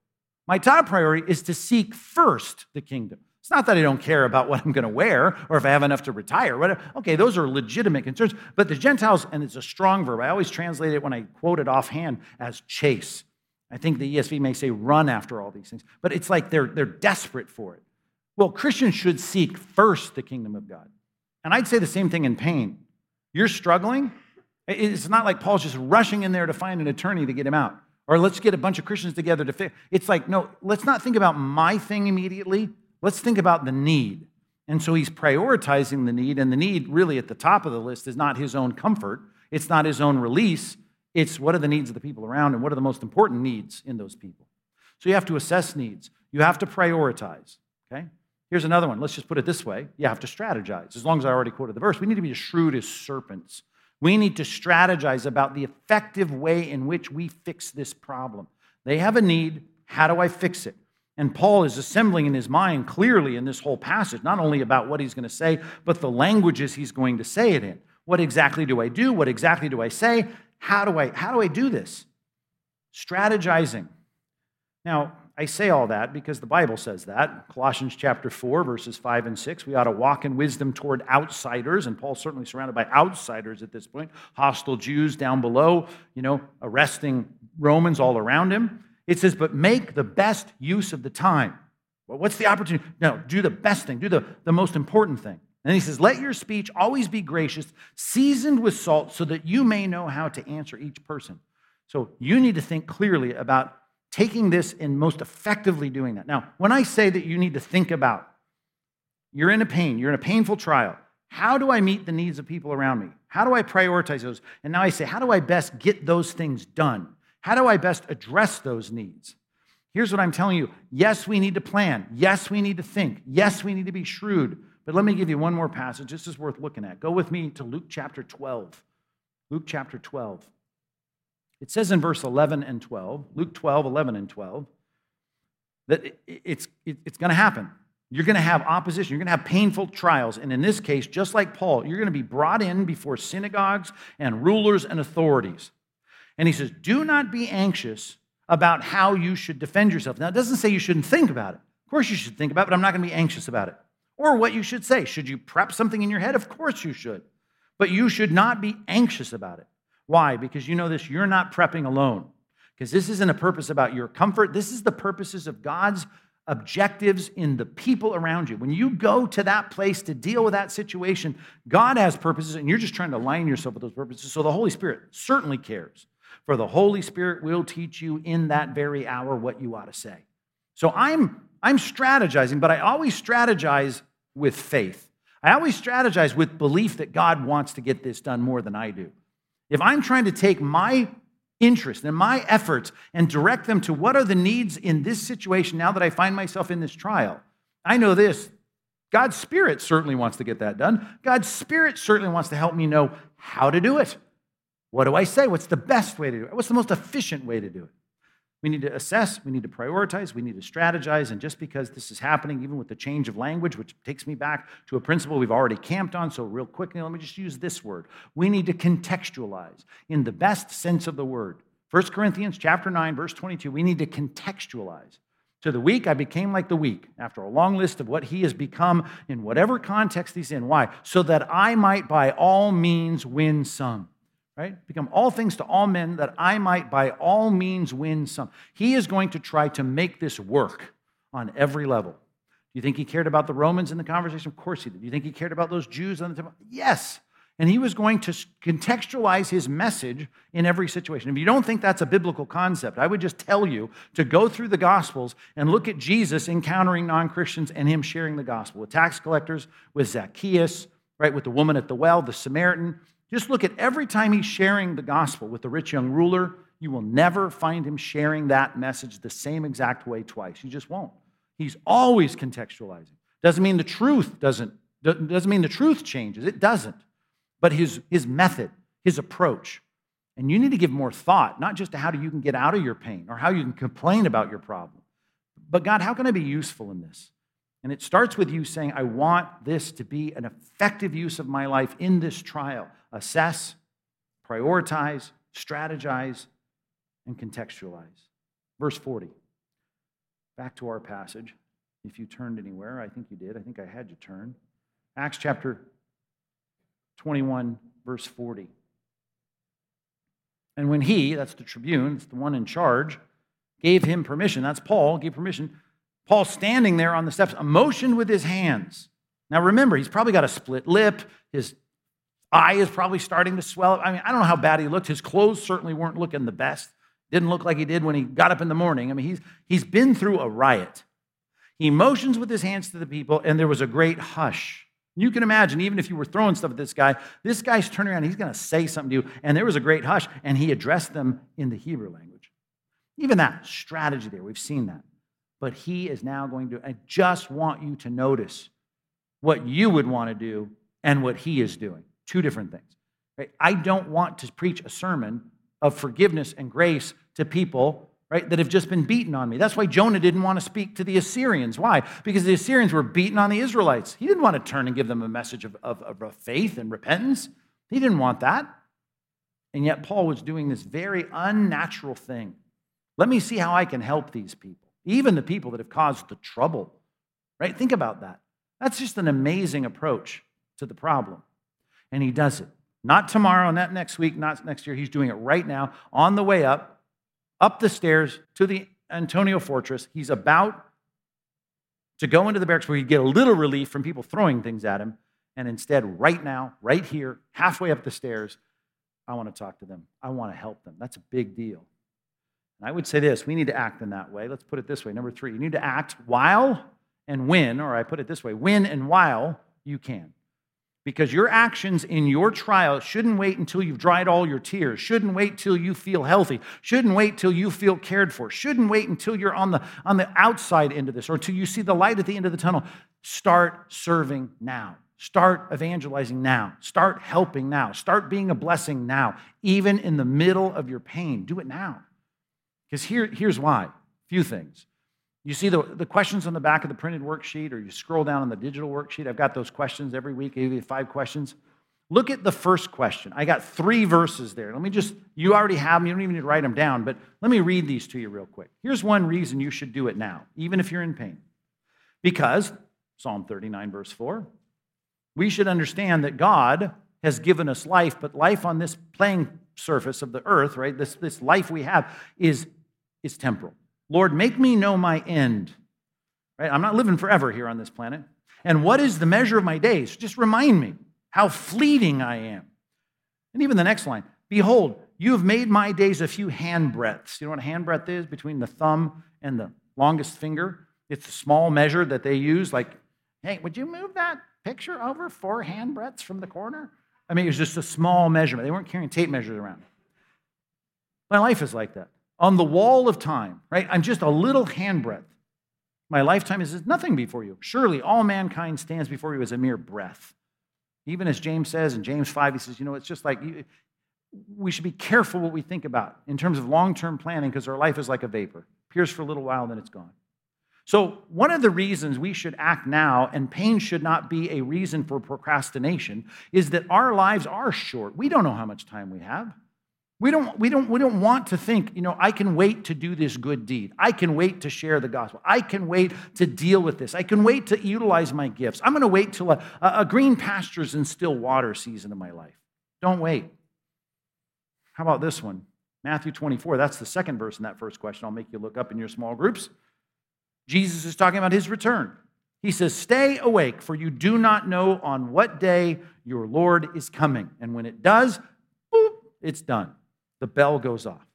my top priority is to seek first the kingdom it's not that i don't care about what i'm going to wear or if i have enough to retire whatever okay those are legitimate concerns but the gentiles and it's a strong verb i always translate it when i quote it offhand as chase i think the esv may say run after all these things but it's like they're, they're desperate for it well, Christians should seek first the kingdom of God. And I'd say the same thing in pain. You're struggling. It's not like Paul's just rushing in there to find an attorney to get him out. Or let's get a bunch of Christians together to fix. It's like, no, let's not think about my thing immediately. Let's think about the need. And so he's prioritizing the need, and the need really at the top of the list is not his own comfort, it's not his own release, it's what are the needs of the people around and what are the most important needs in those people. So you have to assess needs, you have to prioritize, okay? Here's another one. Let's just put it this way you have to strategize. As long as I already quoted the verse, we need to be as shrewd as serpents. We need to strategize about the effective way in which we fix this problem. They have a need. How do I fix it? And Paul is assembling in his mind clearly in this whole passage, not only about what he's going to say, but the languages he's going to say it in. What exactly do I do? What exactly do I say? How do I, how do, I do this? Strategizing. Now, I say all that because the Bible says that. Colossians chapter 4, verses 5 and 6. We ought to walk in wisdom toward outsiders, and Paul's certainly surrounded by outsiders at this point, hostile Jews down below, you know, arresting Romans all around him. It says, but make the best use of the time. Well, what's the opportunity? No, do the best thing, do the, the most important thing. And he says, Let your speech always be gracious, seasoned with salt, so that you may know how to answer each person. So you need to think clearly about taking this and most effectively doing that. Now, when I say that you need to think about, you're in a pain, you're in a painful trial. How do I meet the needs of people around me? How do I prioritize those? And now I say, how do I best get those things done? How do I best address those needs? Here's what I'm telling you. Yes, we need to plan. Yes, we need to think. Yes, we need to be shrewd. But let me give you one more passage. This is worth looking at. Go with me to Luke chapter 12. Luke chapter 12. It says in verse 11 and 12, Luke 12, 11 and 12, that it's, it's going to happen. You're going to have opposition. You're going to have painful trials. And in this case, just like Paul, you're going to be brought in before synagogues and rulers and authorities. And he says, Do not be anxious about how you should defend yourself. Now, it doesn't say you shouldn't think about it. Of course, you should think about it, but I'm not going to be anxious about it. Or what you should say. Should you prep something in your head? Of course, you should. But you should not be anxious about it. Why? Because you know this, you're not prepping alone. Because this isn't a purpose about your comfort. This is the purposes of God's objectives in the people around you. When you go to that place to deal with that situation, God has purposes, and you're just trying to align yourself with those purposes. So the Holy Spirit certainly cares. For the Holy Spirit will teach you in that very hour what you ought to say. So I'm, I'm strategizing, but I always strategize with faith. I always strategize with belief that God wants to get this done more than I do. If I'm trying to take my interest and my efforts and direct them to what are the needs in this situation now that I find myself in this trial, I know this. God's Spirit certainly wants to get that done. God's Spirit certainly wants to help me know how to do it. What do I say? What's the best way to do it? What's the most efficient way to do it? We need to assess, we need to prioritize, we need to strategize. And just because this is happening, even with the change of language, which takes me back to a principle we've already camped on, so real quickly, let me just use this word. We need to contextualize in the best sense of the word. 1 Corinthians chapter 9, verse 22, we need to contextualize. To the weak, I became like the weak, after a long list of what he has become in whatever context he's in. Why? So that I might by all means win some right? Become all things to all men that I might by all means win some. He is going to try to make this work on every level. Do you think he cared about the Romans in the conversation? Of course he did. Do you think he cared about those Jews on the temple? Yes. And he was going to contextualize his message in every situation. If you don't think that's a biblical concept, I would just tell you to go through the Gospels and look at Jesus encountering non Christians and him sharing the gospel with tax collectors, with Zacchaeus, right, with the woman at the well, the Samaritan. Just look at every time he's sharing the gospel with the rich young ruler, you will never find him sharing that message the same exact way twice. You just won't. He's always contextualizing. Doesn't mean the truth doesn't, doesn't mean the truth changes. It doesn't. But his, his method, his approach. And you need to give more thought, not just to how you can get out of your pain or how you can complain about your problem, but God, how can I be useful in this? And it starts with you saying, I want this to be an effective use of my life in this trial. Assess, prioritize, strategize, and contextualize. Verse 40. Back to our passage. If you turned anywhere, I think you did. I think I had you turn. Acts chapter 21, verse 40. And when he, that's the tribune, it's the one in charge, gave him permission, that's Paul, gave permission, Paul standing there on the steps, motioned with his hands. Now remember, he's probably got a split lip. His eye is probably starting to swell. I mean, I don't know how bad he looked. His clothes certainly weren't looking the best. Didn't look like he did when he got up in the morning. I mean, he's, he's been through a riot. He motions with his hands to the people, and there was a great hush. You can imagine, even if you were throwing stuff at this guy, this guy's turning around, he's going to say something to you, and there was a great hush, and he addressed them in the Hebrew language. Even that strategy there, we've seen that. But he is now going to, I just want you to notice what you would want to do and what he is doing. Two different things. Right? I don't want to preach a sermon of forgiveness and grace to people right, that have just been beaten on me. That's why Jonah didn't want to speak to the Assyrians. Why? Because the Assyrians were beaten on the Israelites. He didn't want to turn and give them a message of, of, of faith and repentance. He didn't want that. And yet, Paul was doing this very unnatural thing. Let me see how I can help these people, even the people that have caused the trouble. Right? Think about that. That's just an amazing approach to the problem. And he does it. Not tomorrow, not next week, not next year. He's doing it right now on the way up up the stairs to the Antonia fortress. He's about to go into the barracks where he'd get a little relief from people throwing things at him. And instead, right now, right here, halfway up the stairs, I want to talk to them. I want to help them. That's a big deal. And I would say this we need to act in that way. Let's put it this way. Number three, you need to act while and when, or I put it this way when and while you can. Because your actions in your trial shouldn't wait until you've dried all your tears, shouldn't wait till you feel healthy, shouldn't wait till you feel cared for, shouldn't wait until you're on the, on the outside end of this or until you see the light at the end of the tunnel. Start serving now. Start evangelizing now. Start helping now. Start being a blessing now, even in the middle of your pain. Do it now. Because here, here's why. A few things. You see the, the questions on the back of the printed worksheet, or you scroll down on the digital worksheet. I've got those questions every week, give you five questions. Look at the first question. I got three verses there. Let me just, you already have them, you don't even need to write them down, but let me read these to you real quick. Here's one reason you should do it now, even if you're in pain. Because, Psalm 39, verse 4, we should understand that God has given us life, but life on this playing surface of the earth, right, this, this life we have is, is temporal. Lord, make me know my end. Right? I'm not living forever here on this planet. And what is the measure of my days? Just remind me how fleeting I am. And even the next line Behold, you have made my days a few hand breadths. You know what a hand breadth is? Between the thumb and the longest finger. It's a small measure that they use, like, hey, would you move that picture over four hand breadths from the corner? I mean, it was just a small measurement. They weren't carrying tape measures around. My life is like that on the wall of time, right? I'm just a little handbreadth. My lifetime is nothing before you. Surely all mankind stands before you as a mere breath. Even as James says in James 5, he says, you know, it's just like we should be careful what we think about in terms of long term planning because our life is like a vapor, appears for a little while, then it's gone. So, one of the reasons we should act now and pain should not be a reason for procrastination is that our lives are short. We don't know how much time we have. We don't, we, don't, we don't want to think, you know, I can wait to do this good deed. I can wait to share the gospel. I can wait to deal with this. I can wait to utilize my gifts. I'm going to wait till a, a green pastures and still water season of my life. Don't wait. How about this one? Matthew 24. That's the second verse in that first question. I'll make you look up in your small groups. Jesus is talking about his return. He says, Stay awake, for you do not know on what day your Lord is coming. And when it does, boop, it's done the bell goes off.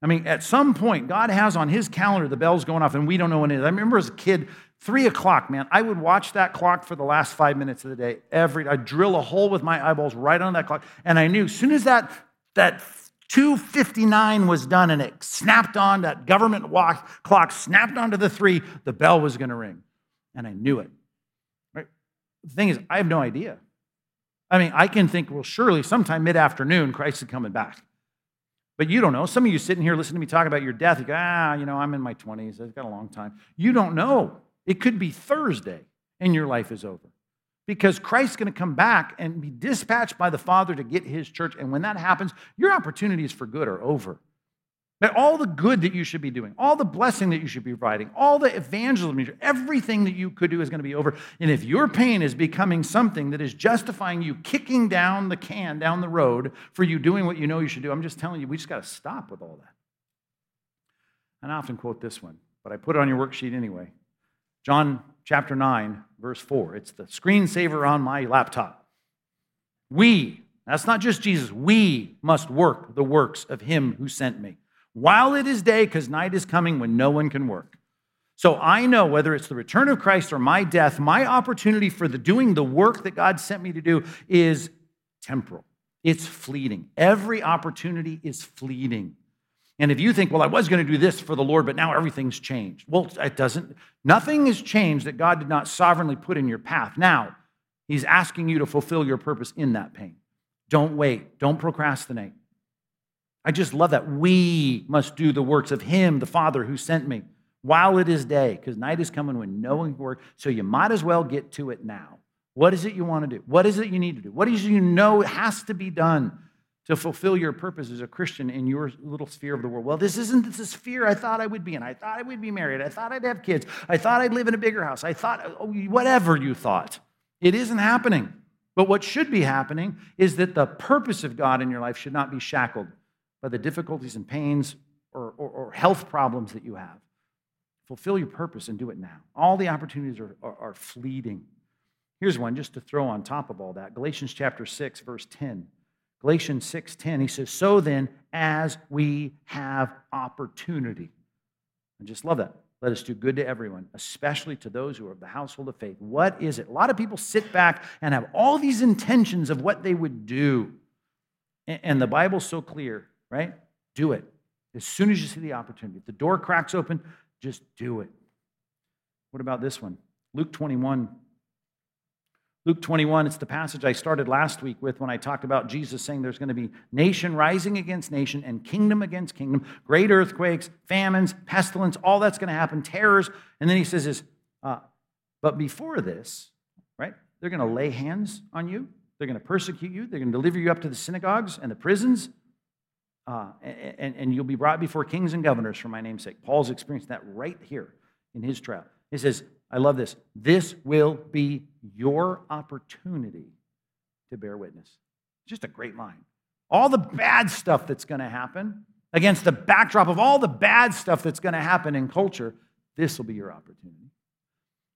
I mean, at some point, God has on his calendar the bell's going off, and we don't know when it is. I remember as a kid, three o'clock, man, I would watch that clock for the last five minutes of the day. Every I'd drill a hole with my eyeballs right on that clock. And I knew as soon as that, that 259 was done and it snapped on, that government walk, clock snapped onto the three, the bell was going to ring. And I knew it. Right? The thing is, I have no idea. I mean, I can think, well, surely sometime mid afternoon, Christ is coming back. But you don't know. Some of you sitting here listening to me talk about your death, you go, ah, you know, I'm in my 20s. I've got a long time. You don't know. It could be Thursday and your life is over because Christ's going to come back and be dispatched by the Father to get his church. And when that happens, your opportunities for good are over. That all the good that you should be doing, all the blessing that you should be providing, all the evangelism, everything that you could do is going to be over. And if your pain is becoming something that is justifying you kicking down the can down the road for you doing what you know you should do, I'm just telling you, we just got to stop with all that. And I often quote this one, but I put it on your worksheet anyway. John chapter 9, verse 4. It's the screensaver on my laptop. We, that's not just Jesus, we must work the works of him who sent me. While it is day, because night is coming when no one can work. So I know whether it's the return of Christ or my death, my opportunity for the doing the work that God sent me to do is temporal. It's fleeting. Every opportunity is fleeting. And if you think, well, I was going to do this for the Lord, but now everything's changed. Well, it doesn't. Nothing has changed that God did not sovereignly put in your path. Now, He's asking you to fulfill your purpose in that pain. Don't wait. Don't procrastinate. I just love that. We must do the works of Him, the Father who sent me, while it is day, because night is coming when no one can work. So you might as well get to it now. What is it you want to do? What is it you need to do? What is it you know has to be done? to fulfill your purpose as a Christian in your little sphere of the world. Well, this isn't the sphere I thought I would be in. I thought I would be married. I thought I'd have kids. I thought I'd live in a bigger house. I thought, oh, oh whatever you thought. It isn't happening. But what should be happening is that the purpose of God in your life should not be shackled by the difficulties and pains or, or, or health problems that you have. Fulfill your purpose and do it now. All the opportunities are, are, are fleeting. Here's one just to throw on top of all that Galatians chapter 6, verse 10. Galatians 6:10 he says so then as we have opportunity I just love that let us do good to everyone especially to those who are of the household of faith what is it a lot of people sit back and have all these intentions of what they would do and the bible's so clear right? Do it. As soon as you see the opportunity. If the door cracks open just do it. What about this one? Luke 21 Luke 21, it's the passage I started last week with when I talked about Jesus saying there's going to be nation rising against nation and kingdom against kingdom, great earthquakes, famines, pestilence, all that's going to happen, terrors. And then he says this, uh, but before this, right, they're going to lay hands on you, they're going to persecute you, they're going to deliver you up to the synagogues and the prisons, uh, and, and you'll be brought before kings and governors for my name's sake. Paul's experienced that right here in his trial. He says, I love this. This will be your opportunity to bear witness. Just a great line. All the bad stuff that's going to happen, against the backdrop of all the bad stuff that's going to happen in culture, this will be your opportunity.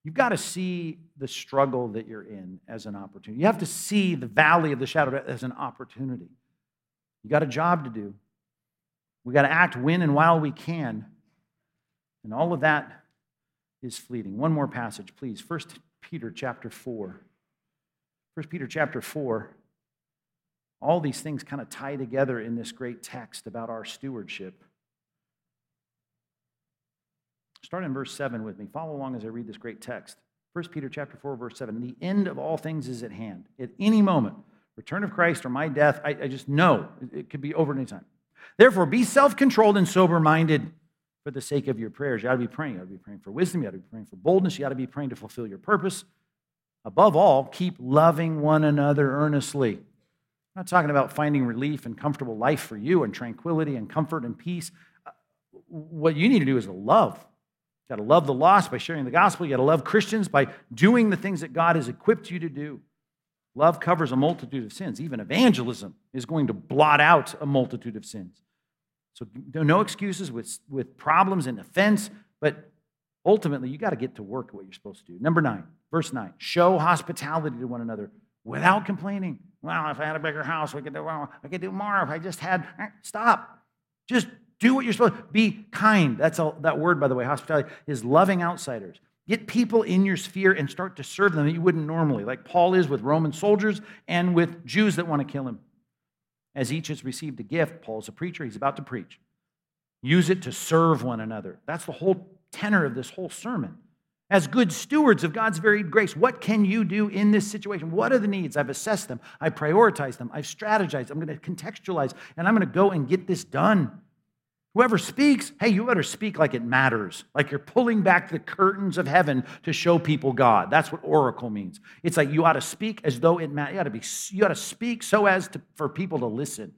You've got to see the struggle that you're in as an opportunity. You have to see the valley of the shadow as an opportunity. You got a job to do. We got to act when and while we can. And all of that is fleeting. One more passage, please. 1 Peter chapter 4. 1 Peter chapter 4. All these things kind of tie together in this great text about our stewardship. Start in verse 7 with me. Follow along as I read this great text. 1 Peter chapter 4, verse 7. The end of all things is at hand. At any moment, return of Christ or my death, I, I just know it could be over any time. Therefore, be self controlled and sober minded for the sake of your prayers. You ought to be praying. You ought to be praying for wisdom. You ought to be praying for boldness. You ought to be praying to fulfill your purpose. Above all, keep loving one another earnestly. I'm not talking about finding relief and comfortable life for you and tranquility and comfort and peace. Uh, what you need to do is love. You got to love the lost by sharing the gospel. You got to love Christians by doing the things that God has equipped you to do. Love covers a multitude of sins. Even evangelism is going to blot out a multitude of sins. So no excuses with, with problems and offense, but ultimately you got to get to work what you're supposed to do. Number nine, verse nine, show hospitality to one another without complaining. Well, if I had a bigger house, we could do well, I could do more. If I just had, eh, stop. Just do what you're supposed to. Be kind. That's all, that word, by the way, hospitality, is loving outsiders. Get people in your sphere and start to serve them that you wouldn't normally, like Paul is with Roman soldiers and with Jews that want to kill him. as each has received a gift. Paul's a preacher, he's about to preach. Use it to serve one another. That's the whole tenor of this whole sermon. As good stewards of God's varied grace, what can you do in this situation? What are the needs? I've assessed them, I've prioritized them, I've strategized, I'm going to contextualize, and I'm going to go and get this done. Whoever speaks, hey, you better speak like it matters, like you're pulling back the curtains of heaven to show people God. That's what oracle means. It's like you ought to speak as though it matters. You ought to be, you ought to speak so as to, for people to listen,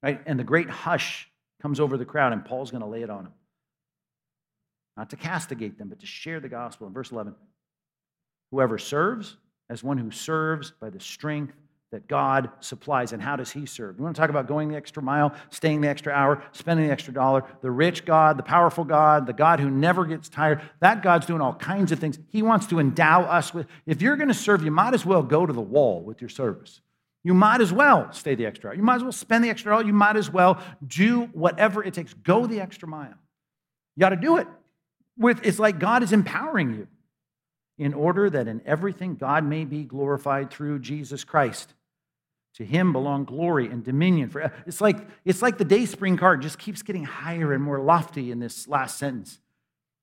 right? And the great hush comes over the crowd, and Paul's going to lay it on them, not to castigate them, but to share the gospel. In verse 11, whoever serves, as one who serves by the strength that God supplies. And how does He serve? We want to talk about going the extra mile, staying the extra hour, spending the extra dollar. The rich God, the powerful God, the God who never gets tired, that God's doing all kinds of things. He wants to endow us with. If you're going to serve, you might as well go to the wall with your service. You might as well stay the extra hour. You might as well spend the extra hour. You might as well do whatever it takes. Go the extra mile. You got to do it. With, it's like God is empowering you in order that in everything God may be glorified through Jesus Christ. To him belong glory and dominion. It's like, it's like the DaySpring card just keeps getting higher and more lofty in this last sentence.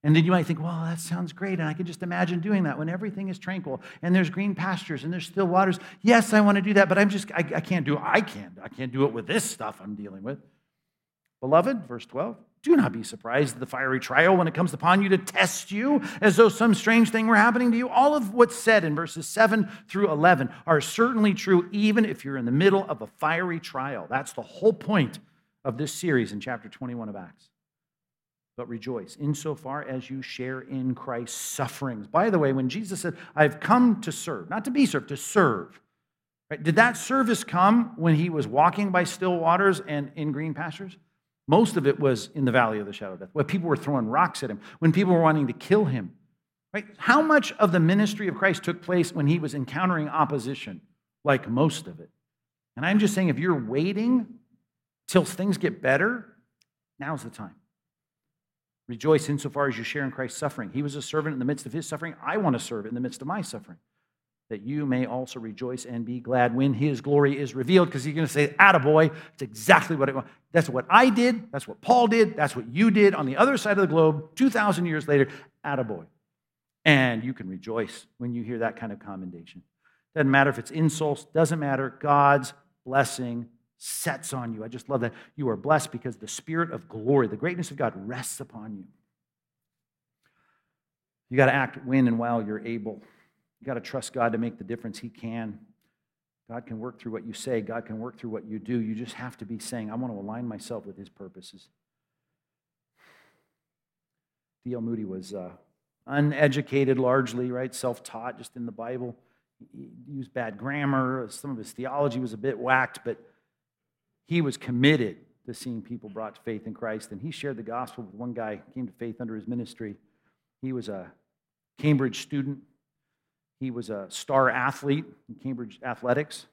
And then you might think, well, that sounds great. And I can just imagine doing that when everything is tranquil and there's green pastures and there's still waters. Yes, I want to do that, but I'm just, I, I can't do it. I can't. I can't do it with this stuff I'm dealing with. Beloved, verse 12, do not be surprised at the fiery trial when it comes upon you to test you as though some strange thing were happening to you. All of what's said in verses 7 through 11 are certainly true, even if you're in the middle of a fiery trial. That's the whole point of this series in chapter 21 of Acts. But rejoice insofar as you share in Christ's sufferings. By the way, when Jesus said, I've come to serve, not to be served, to serve, right? did that service come when he was walking by still waters and in green pastures? Most of it was in the valley of the shadow of death, where people were throwing rocks at him, when people were wanting to kill him. Right? How much of the ministry of Christ took place when he was encountering opposition? Like most of it. And I'm just saying, if you're waiting till things get better, now's the time. Rejoice insofar as you share in Christ's suffering. He was a servant in the midst of his suffering. I want to serve in the midst of my suffering that you may also rejoice and be glad when his glory is revealed. Because he's going to say, Attaboy, it's exactly what I want. That's what I did. That's what Paul did. That's what you did on the other side of the globe 2,000 years later. Attaboy. And you can rejoice when you hear that kind of commendation. Doesn't matter if it's insults, doesn't matter. God's blessing sets on you. I just love that. You are blessed because the spirit of glory, the greatness of God rests upon you. You got to act when and while you're able. You got to trust God to make the difference He can. God can work through what you say, God can work through what you do. You just have to be saying, I want to align myself with His purposes. D.L. Moody was uh, uneducated largely, right? Self taught, just in the Bible. He used bad grammar. Some of his theology was a bit whacked, but he was committed to seeing people brought to faith in Christ. And he shared the gospel with one guy, came to faith under his ministry. He was a Cambridge student, he was a star athlete in Cambridge athletics.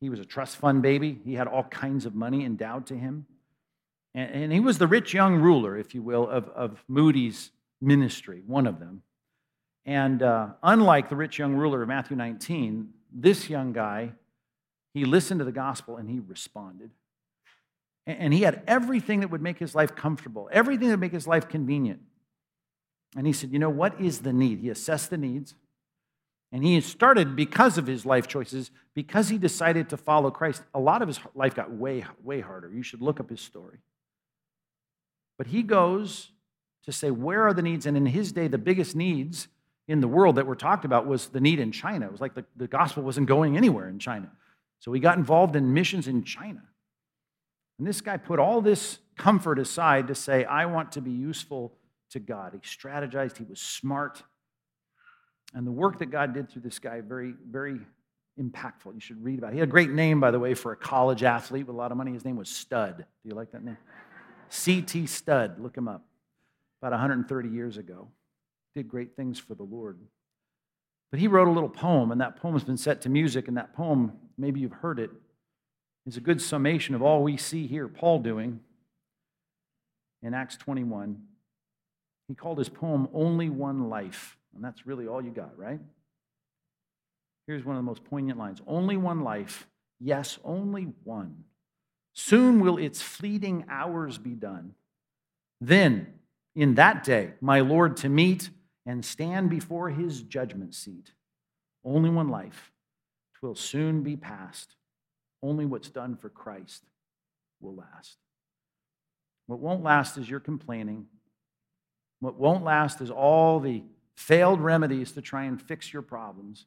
He was a trust fund baby. He had all kinds of money endowed to him. And, and he was the rich young ruler, if you will, of, of Moody's ministry, one of them. And uh, unlike the rich young ruler of Matthew 19, this young guy, he listened to the gospel and he responded. And, and he had everything that would make his life comfortable, everything that would make his life convenient. And he said, You know, what is the need? He assessed the needs. And he started because of his life choices, because he decided to follow Christ. A lot of his life got way, way harder. You should look up his story. But he goes to say, where are the needs? And in his day, the biggest needs in the world that were talked about was the need in China. It was like the, the gospel wasn't going anywhere in China. So he got involved in missions in China. And this guy put all this comfort aside to say, I want to be useful to God. He strategized, he was smart, and the work that God did through this guy, very, very impactful. You should read about it. He had a great name, by the way, for a college athlete with a lot of money. His name was Studd. Do you like that name? C.T. Studd. Look him up. About 130 years ago. Did great things for the Lord. But he wrote a little poem, and that poem has been set to music, and that poem, maybe you've heard it, is a good summation of all we see here Paul doing in Acts 21. He called his poem Only One Life. And that's really all you got, right? Here's one of the most poignant lines Only one life, yes, only one, Soon will its fleeting hours be done. Then, in that day, my Lord to meet and stand before his judgment seat. Only one life. Twill soon be past. Only what's done for Christ will last. What won't last is your complaining. What won't last is all the failed remedies to try and fix your problems.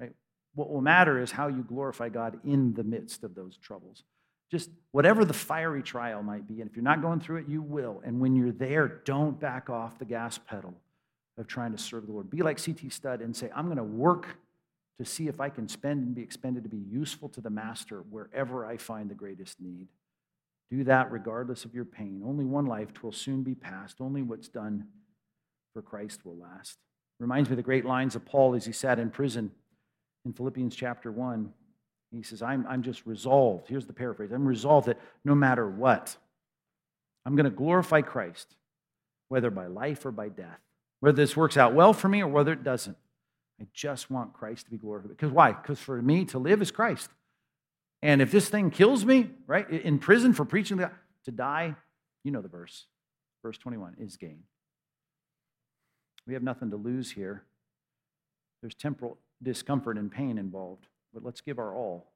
Right? What will matter is how you glorify God in the midst of those troubles. Just whatever the fiery trial might be, and if you're not going through it, you will. And when you're there, don't back off the gas pedal of trying to serve the Lord. Be like C.T. Studd and say, I'm going to work to see if I can spend and be expended to be useful to the Master wherever I find the greatest need. Do that regardless of your pain. Only one life twill soon be past. Only what's done for Christ will last. Reminds me of the great lines of Paul as he sat in prison in Philippians chapter 1. He says, I'm, I'm just resolved. Here's the paraphrase I'm resolved that no matter what, I'm going to glorify Christ, whether by life or by death. Whether this works out well for me or whether it doesn't. I just want Christ to be glorified. Because why? Because for me to live is Christ. And if this thing kills me, right, in prison for preaching to die, you know the verse. Verse 21 is gain. We have nothing to lose here. There's temporal discomfort and pain involved, but let's give our all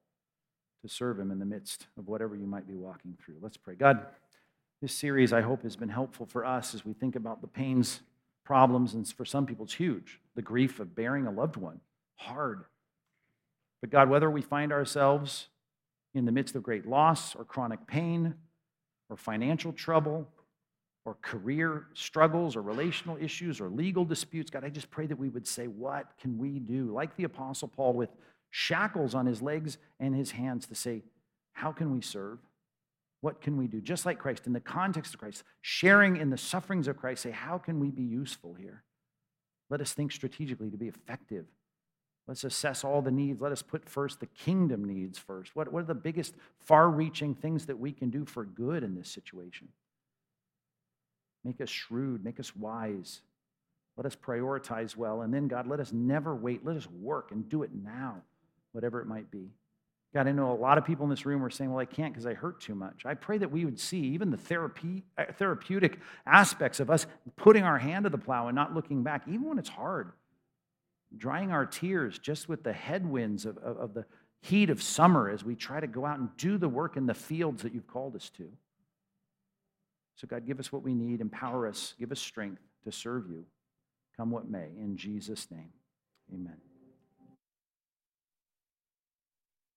to serve Him in the midst of whatever you might be walking through. Let's pray. God, this series, I hope, has been helpful for us as we think about the pains, problems, and for some people, it's huge. The grief of bearing a loved one, hard. But God, whether we find ourselves in the midst of great loss or chronic pain or financial trouble or career struggles or relational issues or legal disputes. God, I just pray that we would say, What can we do? Like the Apostle Paul with shackles on his legs and his hands to say, How can we serve? What can we do? Just like Christ, in the context of Christ, sharing in the sufferings of Christ, say, How can we be useful here? Let us think strategically to be effective Let's assess all the needs. Let us put first the kingdom needs first. What, what are the biggest, far reaching things that we can do for good in this situation? Make us shrewd, make us wise. Let us prioritize well. And then, God, let us never wait. Let us work and do it now, whatever it might be. God, I know a lot of people in this room are saying, well, I can't because I hurt too much. I pray that we would see even the therapy, uh, therapeutic aspects of us putting our hand to the plow and not looking back, even when it's hard drying our tears just with the headwinds of, of, of, the heat of summer as we try to go out and do the work in the fields that you've called us to. So, God, give us what we need, empower us, give us strength to serve you, come what may. In Jesus' name, amen.